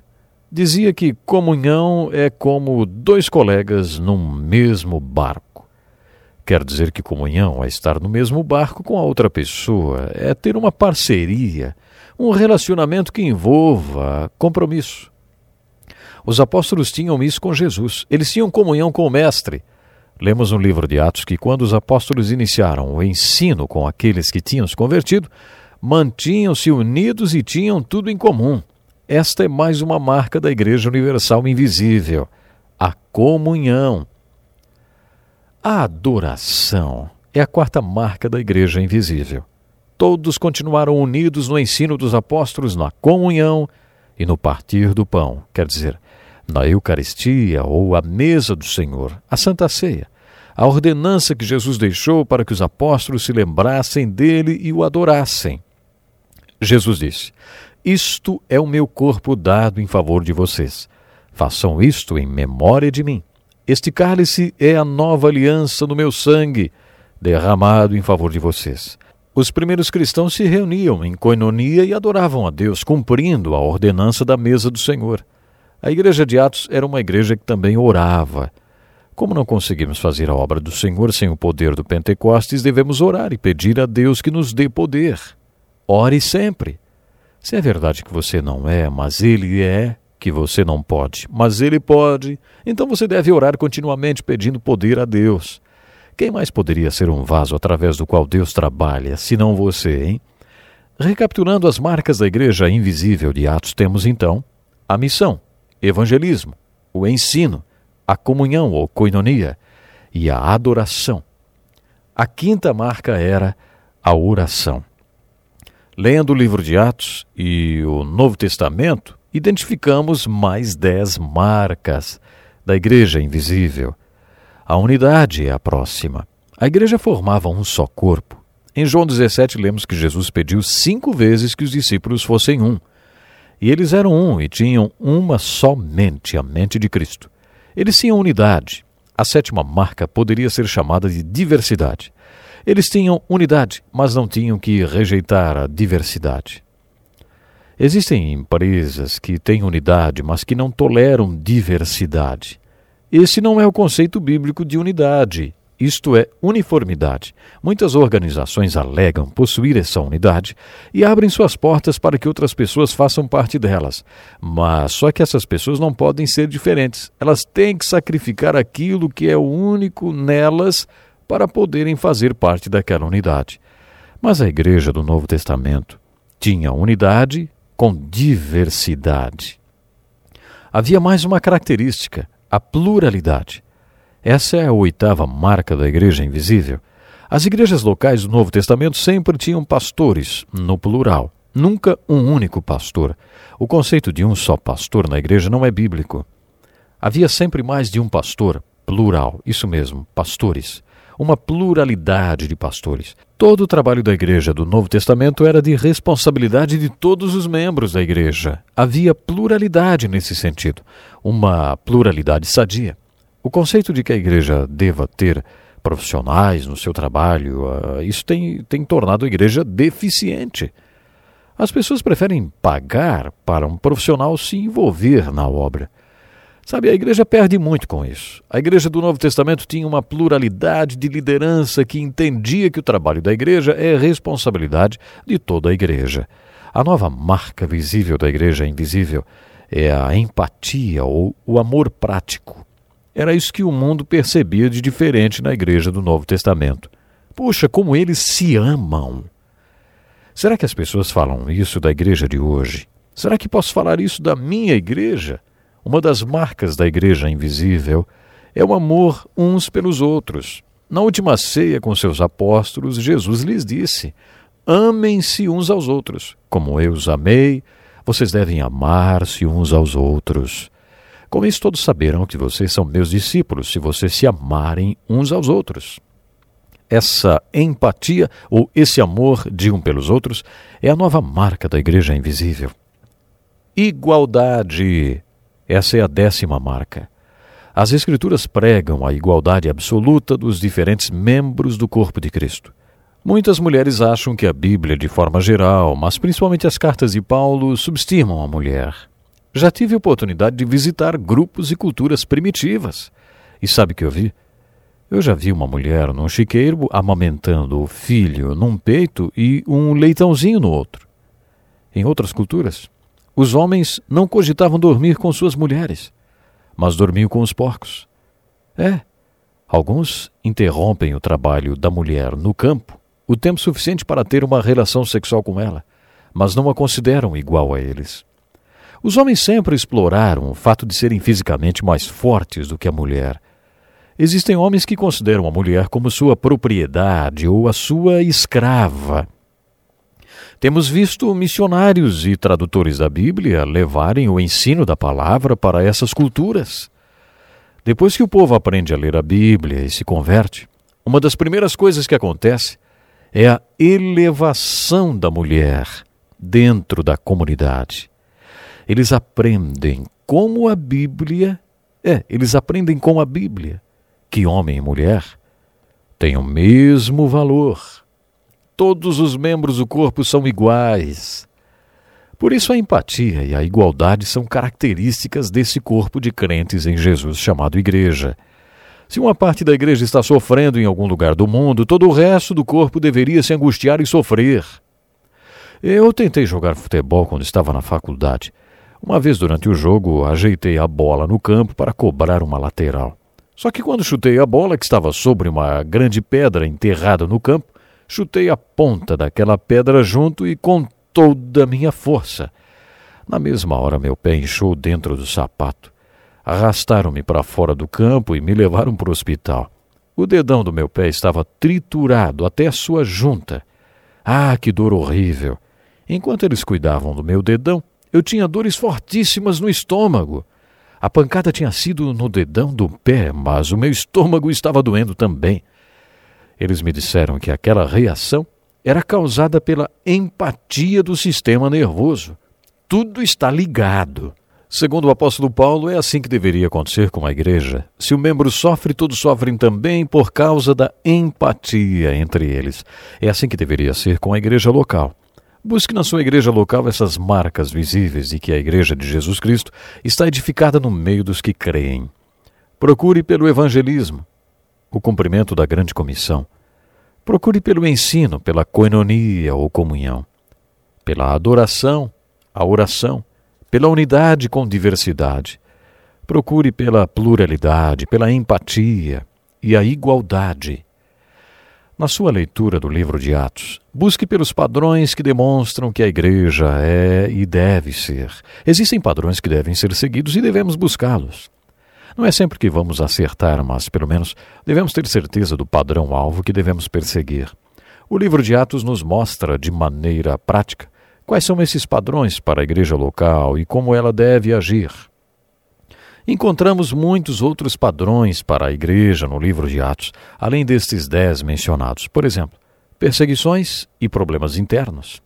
Speaker 1: dizia que comunhão é como dois colegas num mesmo barco. Quer dizer que comunhão é estar no mesmo barco com a outra pessoa, é ter uma parceria, um relacionamento que envolva compromisso. Os apóstolos tinham isso com Jesus, eles tinham comunhão com o Mestre. Lemos no livro de Atos que quando os apóstolos iniciaram o ensino com aqueles que tinham se convertido, mantinham-se unidos e tinham tudo em comum. Esta é mais uma marca da Igreja Universal Invisível: a comunhão. A adoração é a quarta marca da Igreja Invisível. Todos continuaram unidos no ensino dos apóstolos, na comunhão e no partir do pão, quer dizer, na Eucaristia ou a mesa do Senhor, a Santa Ceia, a ordenança que Jesus deixou para que os apóstolos se lembrassem dele e o adorassem. Jesus disse: Isto é o meu corpo dado em favor de vocês. Façam isto em memória de mim. Este cálice é a nova aliança no meu sangue, derramado em favor de vocês. Os primeiros cristãos se reuniam em coinonia e adoravam a Deus, cumprindo a ordenança da mesa do Senhor. A igreja de Atos era uma igreja que também orava. Como não conseguimos fazer a obra do Senhor sem o poder do Pentecostes, devemos orar e pedir a Deus que nos dê poder. Ore sempre. Se é verdade que você não é, mas Ele é, que você não pode, mas ele pode. Então você deve orar continuamente pedindo poder a Deus. Quem mais poderia ser um vaso através do qual Deus trabalha, senão você, hein? Recapitulando as marcas da igreja invisível de Atos, temos então a missão, evangelismo, o ensino, a comunhão ou coinonia e a adoração. A quinta marca era a oração. Lendo o livro de Atos e o Novo Testamento, identificamos mais dez marcas da Igreja Invisível. A unidade é a próxima. A igreja formava um só corpo. Em João 17, lemos que Jesus pediu cinco vezes que os discípulos fossem um. E eles eram um e tinham uma só mente, a mente de Cristo. Eles tinham unidade. A sétima marca poderia ser chamada de diversidade. Eles tinham unidade, mas não tinham que rejeitar a diversidade. Existem empresas que têm unidade, mas que não toleram diversidade. Esse não é o conceito bíblico de unidade, isto é, uniformidade. Muitas organizações alegam possuir essa unidade e abrem suas portas para que outras pessoas façam parte delas. Mas só que essas pessoas não podem ser diferentes. Elas têm que sacrificar aquilo que é único nelas para poderem fazer parte daquela unidade. Mas a igreja do Novo Testamento tinha unidade com diversidade. Havia mais uma característica, a pluralidade. Essa é a oitava marca da Igreja Invisível. As igrejas locais do Novo Testamento sempre tinham pastores, no plural, nunca um único pastor. O conceito de um só pastor na igreja não é bíblico. Havia sempre mais de um pastor, plural, isso mesmo, pastores uma pluralidade de pastores. Todo o trabalho da igreja do Novo Testamento era de responsabilidade de todos os membros da igreja. Havia pluralidade nesse sentido, uma pluralidade sadia. O conceito de que a igreja deva ter profissionais no seu trabalho, uh, isso tem, tem tornado a igreja deficiente. As pessoas preferem pagar para um profissional se envolver na obra. Sabe, a igreja perde muito com isso. A igreja do Novo Testamento tinha uma pluralidade de liderança que entendia que o trabalho da igreja é responsabilidade de toda a igreja. A nova marca visível da igreja invisível é a empatia ou o amor prático. Era isso que o mundo percebia de diferente na igreja do Novo Testamento. Puxa, como eles se amam! Será que as pessoas falam isso da igreja de hoje? Será que posso falar isso da minha igreja? Uma das marcas da igreja invisível é o amor uns pelos outros. Na última ceia com seus apóstolos, Jesus lhes disse: Amem-se uns aos outros. Como eu os amei, vocês devem amar-se uns aos outros. Com isso, todos saberão que vocês são meus discípulos, se vocês se amarem uns aos outros essa empatia ou esse amor de um pelos outros é a nova marca da Igreja Invisível. Igualdade. Essa é a décima marca. As Escrituras pregam a igualdade absoluta dos diferentes membros do corpo de Cristo. Muitas mulheres acham que a Bíblia, de forma geral, mas principalmente as cartas de Paulo, subestimam a mulher. Já tive oportunidade de visitar grupos e culturas primitivas. E sabe o que eu vi? Eu já vi uma mulher num chiqueiro amamentando o filho num peito e um leitãozinho no outro. Em outras culturas, os homens não cogitavam dormir com suas mulheres, mas dormiam com os porcos. É, alguns interrompem o trabalho da mulher no campo o tempo suficiente para ter uma relação sexual com ela, mas não a consideram igual a eles. Os homens sempre exploraram o fato de serem fisicamente mais fortes do que a mulher Existem homens que consideram a mulher como sua propriedade ou a sua escrava. Temos visto missionários e tradutores da Bíblia levarem o ensino da palavra para essas culturas. Depois que o povo aprende a ler a Bíblia e se converte, uma das primeiras coisas que acontece é a elevação da mulher dentro da comunidade. Eles aprendem como a Bíblia é, eles aprendem com a Bíblia que homem e mulher têm o mesmo valor. Todos os membros do corpo são iguais. Por isso, a empatia e a igualdade são características desse corpo de crentes em Jesus chamado Igreja. Se uma parte da igreja está sofrendo em algum lugar do mundo, todo o resto do corpo deveria se angustiar e sofrer. Eu tentei jogar futebol quando estava na faculdade. Uma vez durante o jogo, ajeitei a bola no campo para cobrar uma lateral. Só que quando chutei a bola, que estava sobre uma grande pedra enterrada no campo, chutei a ponta daquela pedra junto e com toda a minha força. Na mesma hora, meu pé inchou dentro do sapato. Arrastaram-me para fora do campo e me levaram para o hospital. O dedão do meu pé estava triturado até a sua junta. Ah, que dor horrível! Enquanto eles cuidavam do meu dedão, eu tinha dores fortíssimas no estômago. A pancada tinha sido no dedão do pé, mas o meu estômago estava doendo também. Eles me disseram que aquela reação era causada pela empatia do sistema nervoso. Tudo está ligado. Segundo o apóstolo Paulo, é assim que deveria acontecer com a igreja. Se o membro sofre, todos sofrem também por causa da empatia entre eles. É assim que deveria ser com a igreja local. Busque na sua igreja local essas marcas visíveis de que a Igreja de Jesus Cristo está edificada no meio dos que creem. Procure pelo evangelismo, o cumprimento da grande comissão. Procure pelo ensino, pela coinonia ou comunhão, pela adoração, a oração, pela unidade com diversidade. Procure pela pluralidade, pela empatia e a igualdade na sua leitura do livro de Atos, busque pelos padrões que demonstram que a igreja é e deve ser. Existem padrões que devem ser seguidos e devemos buscá-los. Não é sempre que vamos acertar, mas pelo menos devemos ter certeza do padrão-alvo que devemos perseguir. O livro de Atos nos mostra de maneira prática quais são esses padrões para a igreja local e como ela deve agir. Encontramos muitos outros padrões para a igreja no livro de Atos, além destes dez mencionados. Por exemplo, perseguições e problemas internos.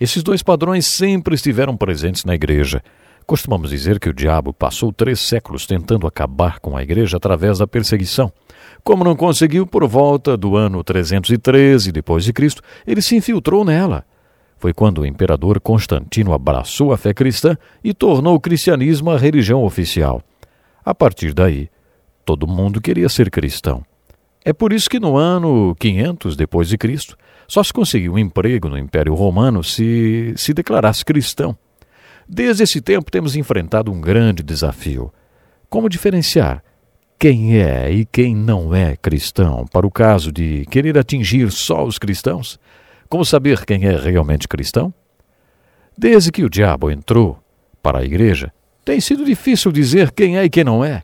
Speaker 1: Esses dois padrões sempre estiveram presentes na igreja. Costumamos dizer que o diabo passou três séculos tentando acabar com a igreja através da perseguição. Como não conseguiu por volta do ano 313 depois de Cristo, ele se infiltrou nela. Foi quando o imperador Constantino abraçou a fé cristã e tornou o cristianismo a religião oficial. A partir daí, todo mundo queria ser cristão. É por isso que no ano 500 depois de Cristo, só se conseguiu um emprego no Império Romano se se declarasse cristão. Desde esse tempo temos enfrentado um grande desafio: como diferenciar quem é e quem não é cristão, para o caso de querer atingir só os cristãos? Como saber quem é realmente cristão? Desde que o diabo entrou para a igreja, tem sido difícil dizer quem é e quem não é.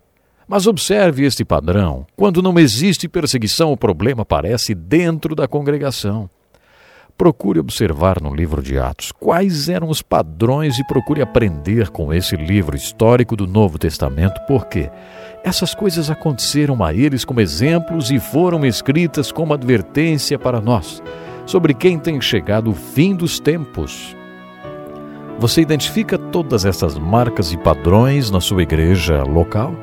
Speaker 1: Mas observe este padrão. Quando não existe perseguição, o problema aparece dentro da congregação. Procure observar no livro de Atos quais eram os padrões e procure aprender com esse livro histórico do Novo Testamento, porque essas coisas aconteceram a eles como exemplos e foram escritas como advertência para nós sobre quem tem chegado o fim dos tempos. Você identifica todas essas marcas e padrões na sua igreja local?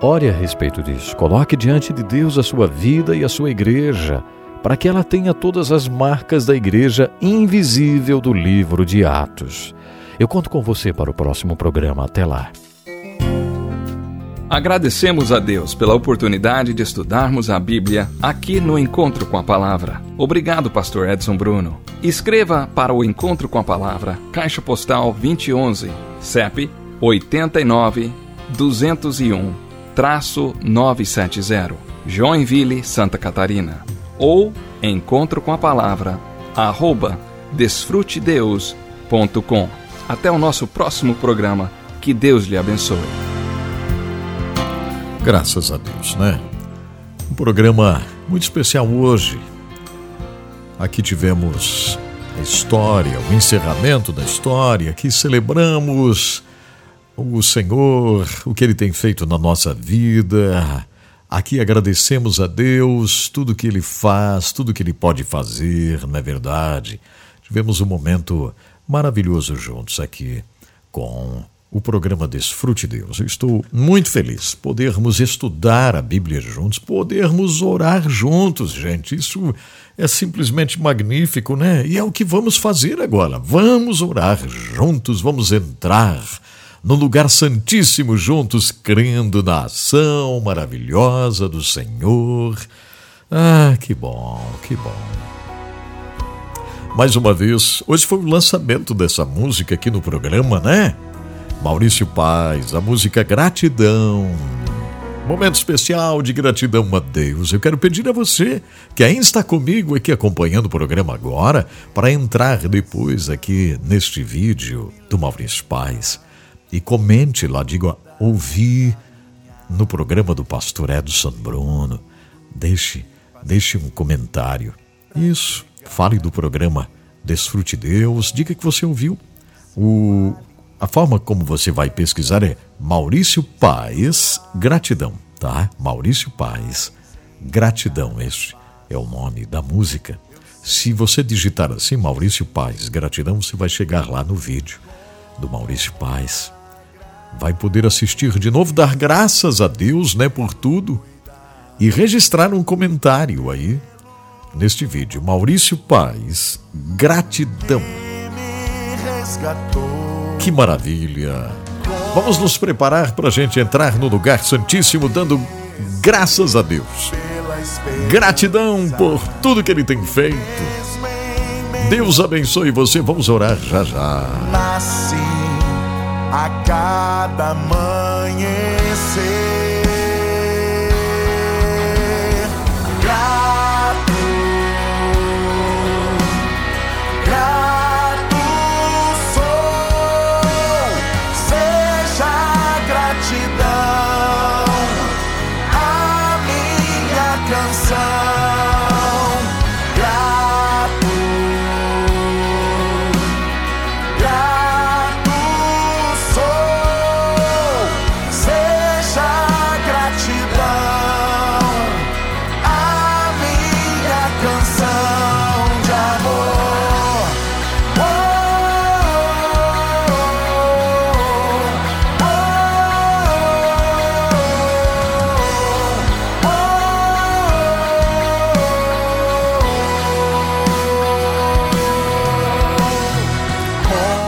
Speaker 1: Ore a respeito disso. Coloque diante de Deus a sua vida e a sua igreja, para que ela tenha todas as marcas da igreja invisível do livro de Atos. Eu conto com você para o próximo programa. Até lá.
Speaker 14: Agradecemos a Deus pela oportunidade de estudarmos a Bíblia aqui no Encontro com a Palavra. Obrigado, Pastor Edson Bruno. Escreva para o Encontro com a Palavra, Caixa Postal 2011, CEP 89 201 traço 970, Joinville, Santa Catarina. Ou encontro com a palavra arroba desfrutedeus.com. Até o nosso próximo programa. Que Deus lhe abençoe.
Speaker 1: Graças a Deus, né? Um programa muito especial hoje. Aqui tivemos a história, o encerramento da história, aqui celebramos o Senhor, o que Ele tem feito na nossa vida. Aqui agradecemos a Deus tudo que Ele faz, tudo que Ele pode fazer, não é verdade? Tivemos um momento maravilhoso juntos aqui com o programa Desfrute Deus. Eu estou muito feliz podermos estudar a Bíblia juntos, podermos orar juntos, gente. Isso é simplesmente magnífico, né? E é o que vamos fazer agora. Vamos orar juntos, vamos entrar no lugar santíssimo juntos, crendo na ação maravilhosa do Senhor. Ah, que bom, que bom. Mais uma vez, hoje foi o lançamento dessa música aqui no programa, né? Maurício Paz, a música Gratidão. Momento especial de gratidão a Deus. Eu quero pedir a você que ainda está comigo aqui acompanhando o programa agora, para entrar depois aqui neste vídeo do Maurício Paz e comente lá, diga, ouvi no programa do pastor Edson Bruno. Deixe, deixe um comentário. Isso, fale do programa Desfrute Deus, diga que você ouviu. O, a forma como você vai pesquisar é Maurício Paz Gratidão, tá? Maurício Paz Gratidão, este é o nome da música. Se você digitar assim, Maurício Paz Gratidão, você vai chegar lá no vídeo do Maurício Paz vai poder assistir de novo, dar graças a Deus, né, por tudo e registrar um comentário aí neste vídeo. Maurício Paz, gratidão. Que maravilha! Vamos nos preparar para a gente entrar no lugar santíssimo, dando graças a Deus. Gratidão por tudo que Ele tem feito. Deus abençoe você. Vamos orar já já.
Speaker 2: A cada amanhecer.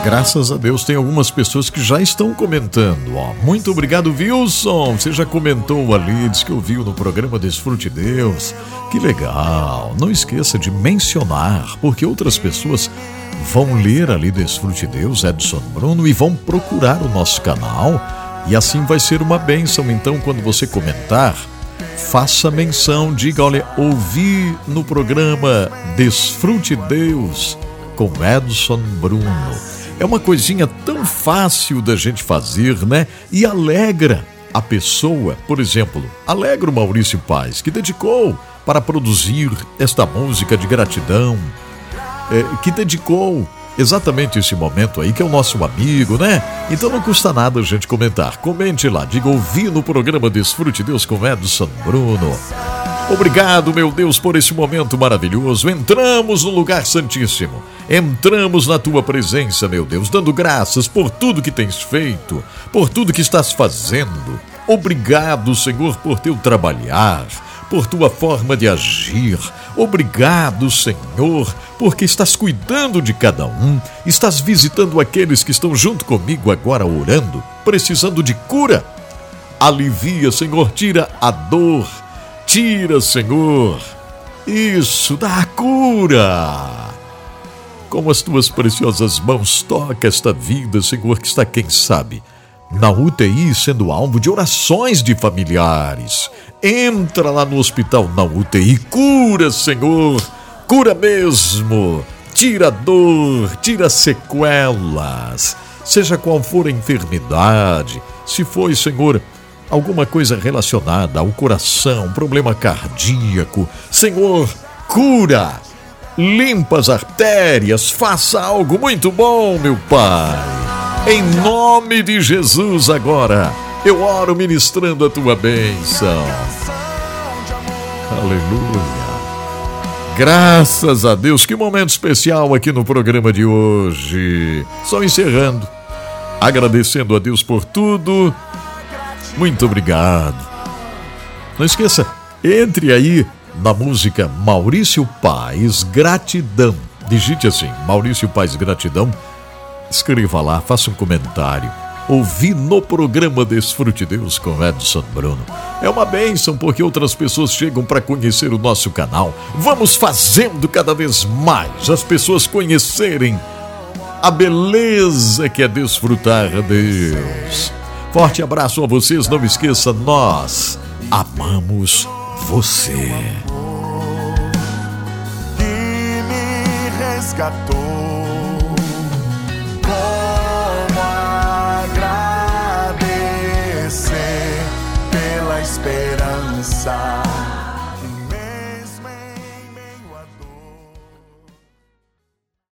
Speaker 1: Graças a Deus tem algumas pessoas que já estão comentando. Ó, muito obrigado, Wilson. Você já comentou ali, disse que ouviu no programa Desfrute Deus. Que legal. Não esqueça de mencionar, porque outras pessoas vão ler ali Desfrute Deus, Edson Bruno, e vão procurar o nosso canal. E assim vai ser uma bênção. Então, quando você comentar, faça menção, diga, olha, ouvi no programa Desfrute Deus com Edson Bruno. É uma coisinha tão fácil da gente fazer, né? E alegra a pessoa. Por exemplo, alegra o Maurício Paz, que dedicou para produzir esta música de gratidão, é, que dedicou exatamente esse momento aí, que é o nosso amigo, né? Então não custa nada a gente comentar. Comente lá, diga ouvi no programa Desfrute Deus com Edson Bruno. Obrigado, meu Deus, por esse momento maravilhoso. Entramos no lugar santíssimo. Entramos na tua presença, meu Deus, dando graças por tudo que tens feito, por tudo que estás fazendo. Obrigado, Senhor, por teu trabalhar, por tua forma de agir. Obrigado, Senhor, porque estás cuidando de cada um, estás visitando aqueles que estão junto comigo agora orando, precisando de cura. Alivia, Senhor, tira a dor Tira, Senhor, isso, dá a cura. Com as tuas preciosas mãos, toca esta vida, Senhor, que está, quem sabe, na UTI sendo alvo de orações de familiares. Entra lá no hospital na UTI, cura, Senhor, cura mesmo. Tira dor, tira sequelas, seja qual for a enfermidade. Se foi, Senhor, alguma coisa relacionada ao coração, problema cardíaco. Senhor, cura! Limpa as artérias, faça algo muito bom, meu Pai. Em nome de Jesus, agora, eu oro ministrando a tua bênção. Aleluia. Graças a Deus, que momento especial aqui no programa de hoje. Só encerrando, agradecendo a Deus por tudo muito obrigado. Não esqueça, entre aí na música Maurício Paz Gratidão. Digite assim, Maurício Paz Gratidão. Escreva lá, faça um comentário. Ouvi no programa Desfrute Deus com Edson Bruno. É uma bênção porque outras pessoas chegam para conhecer o nosso canal. Vamos fazendo cada vez mais as pessoas conhecerem a beleza que é desfrutar Deus. Forte abraço a vocês, não esqueça, nós amamos você.
Speaker 2: Que me resgatou.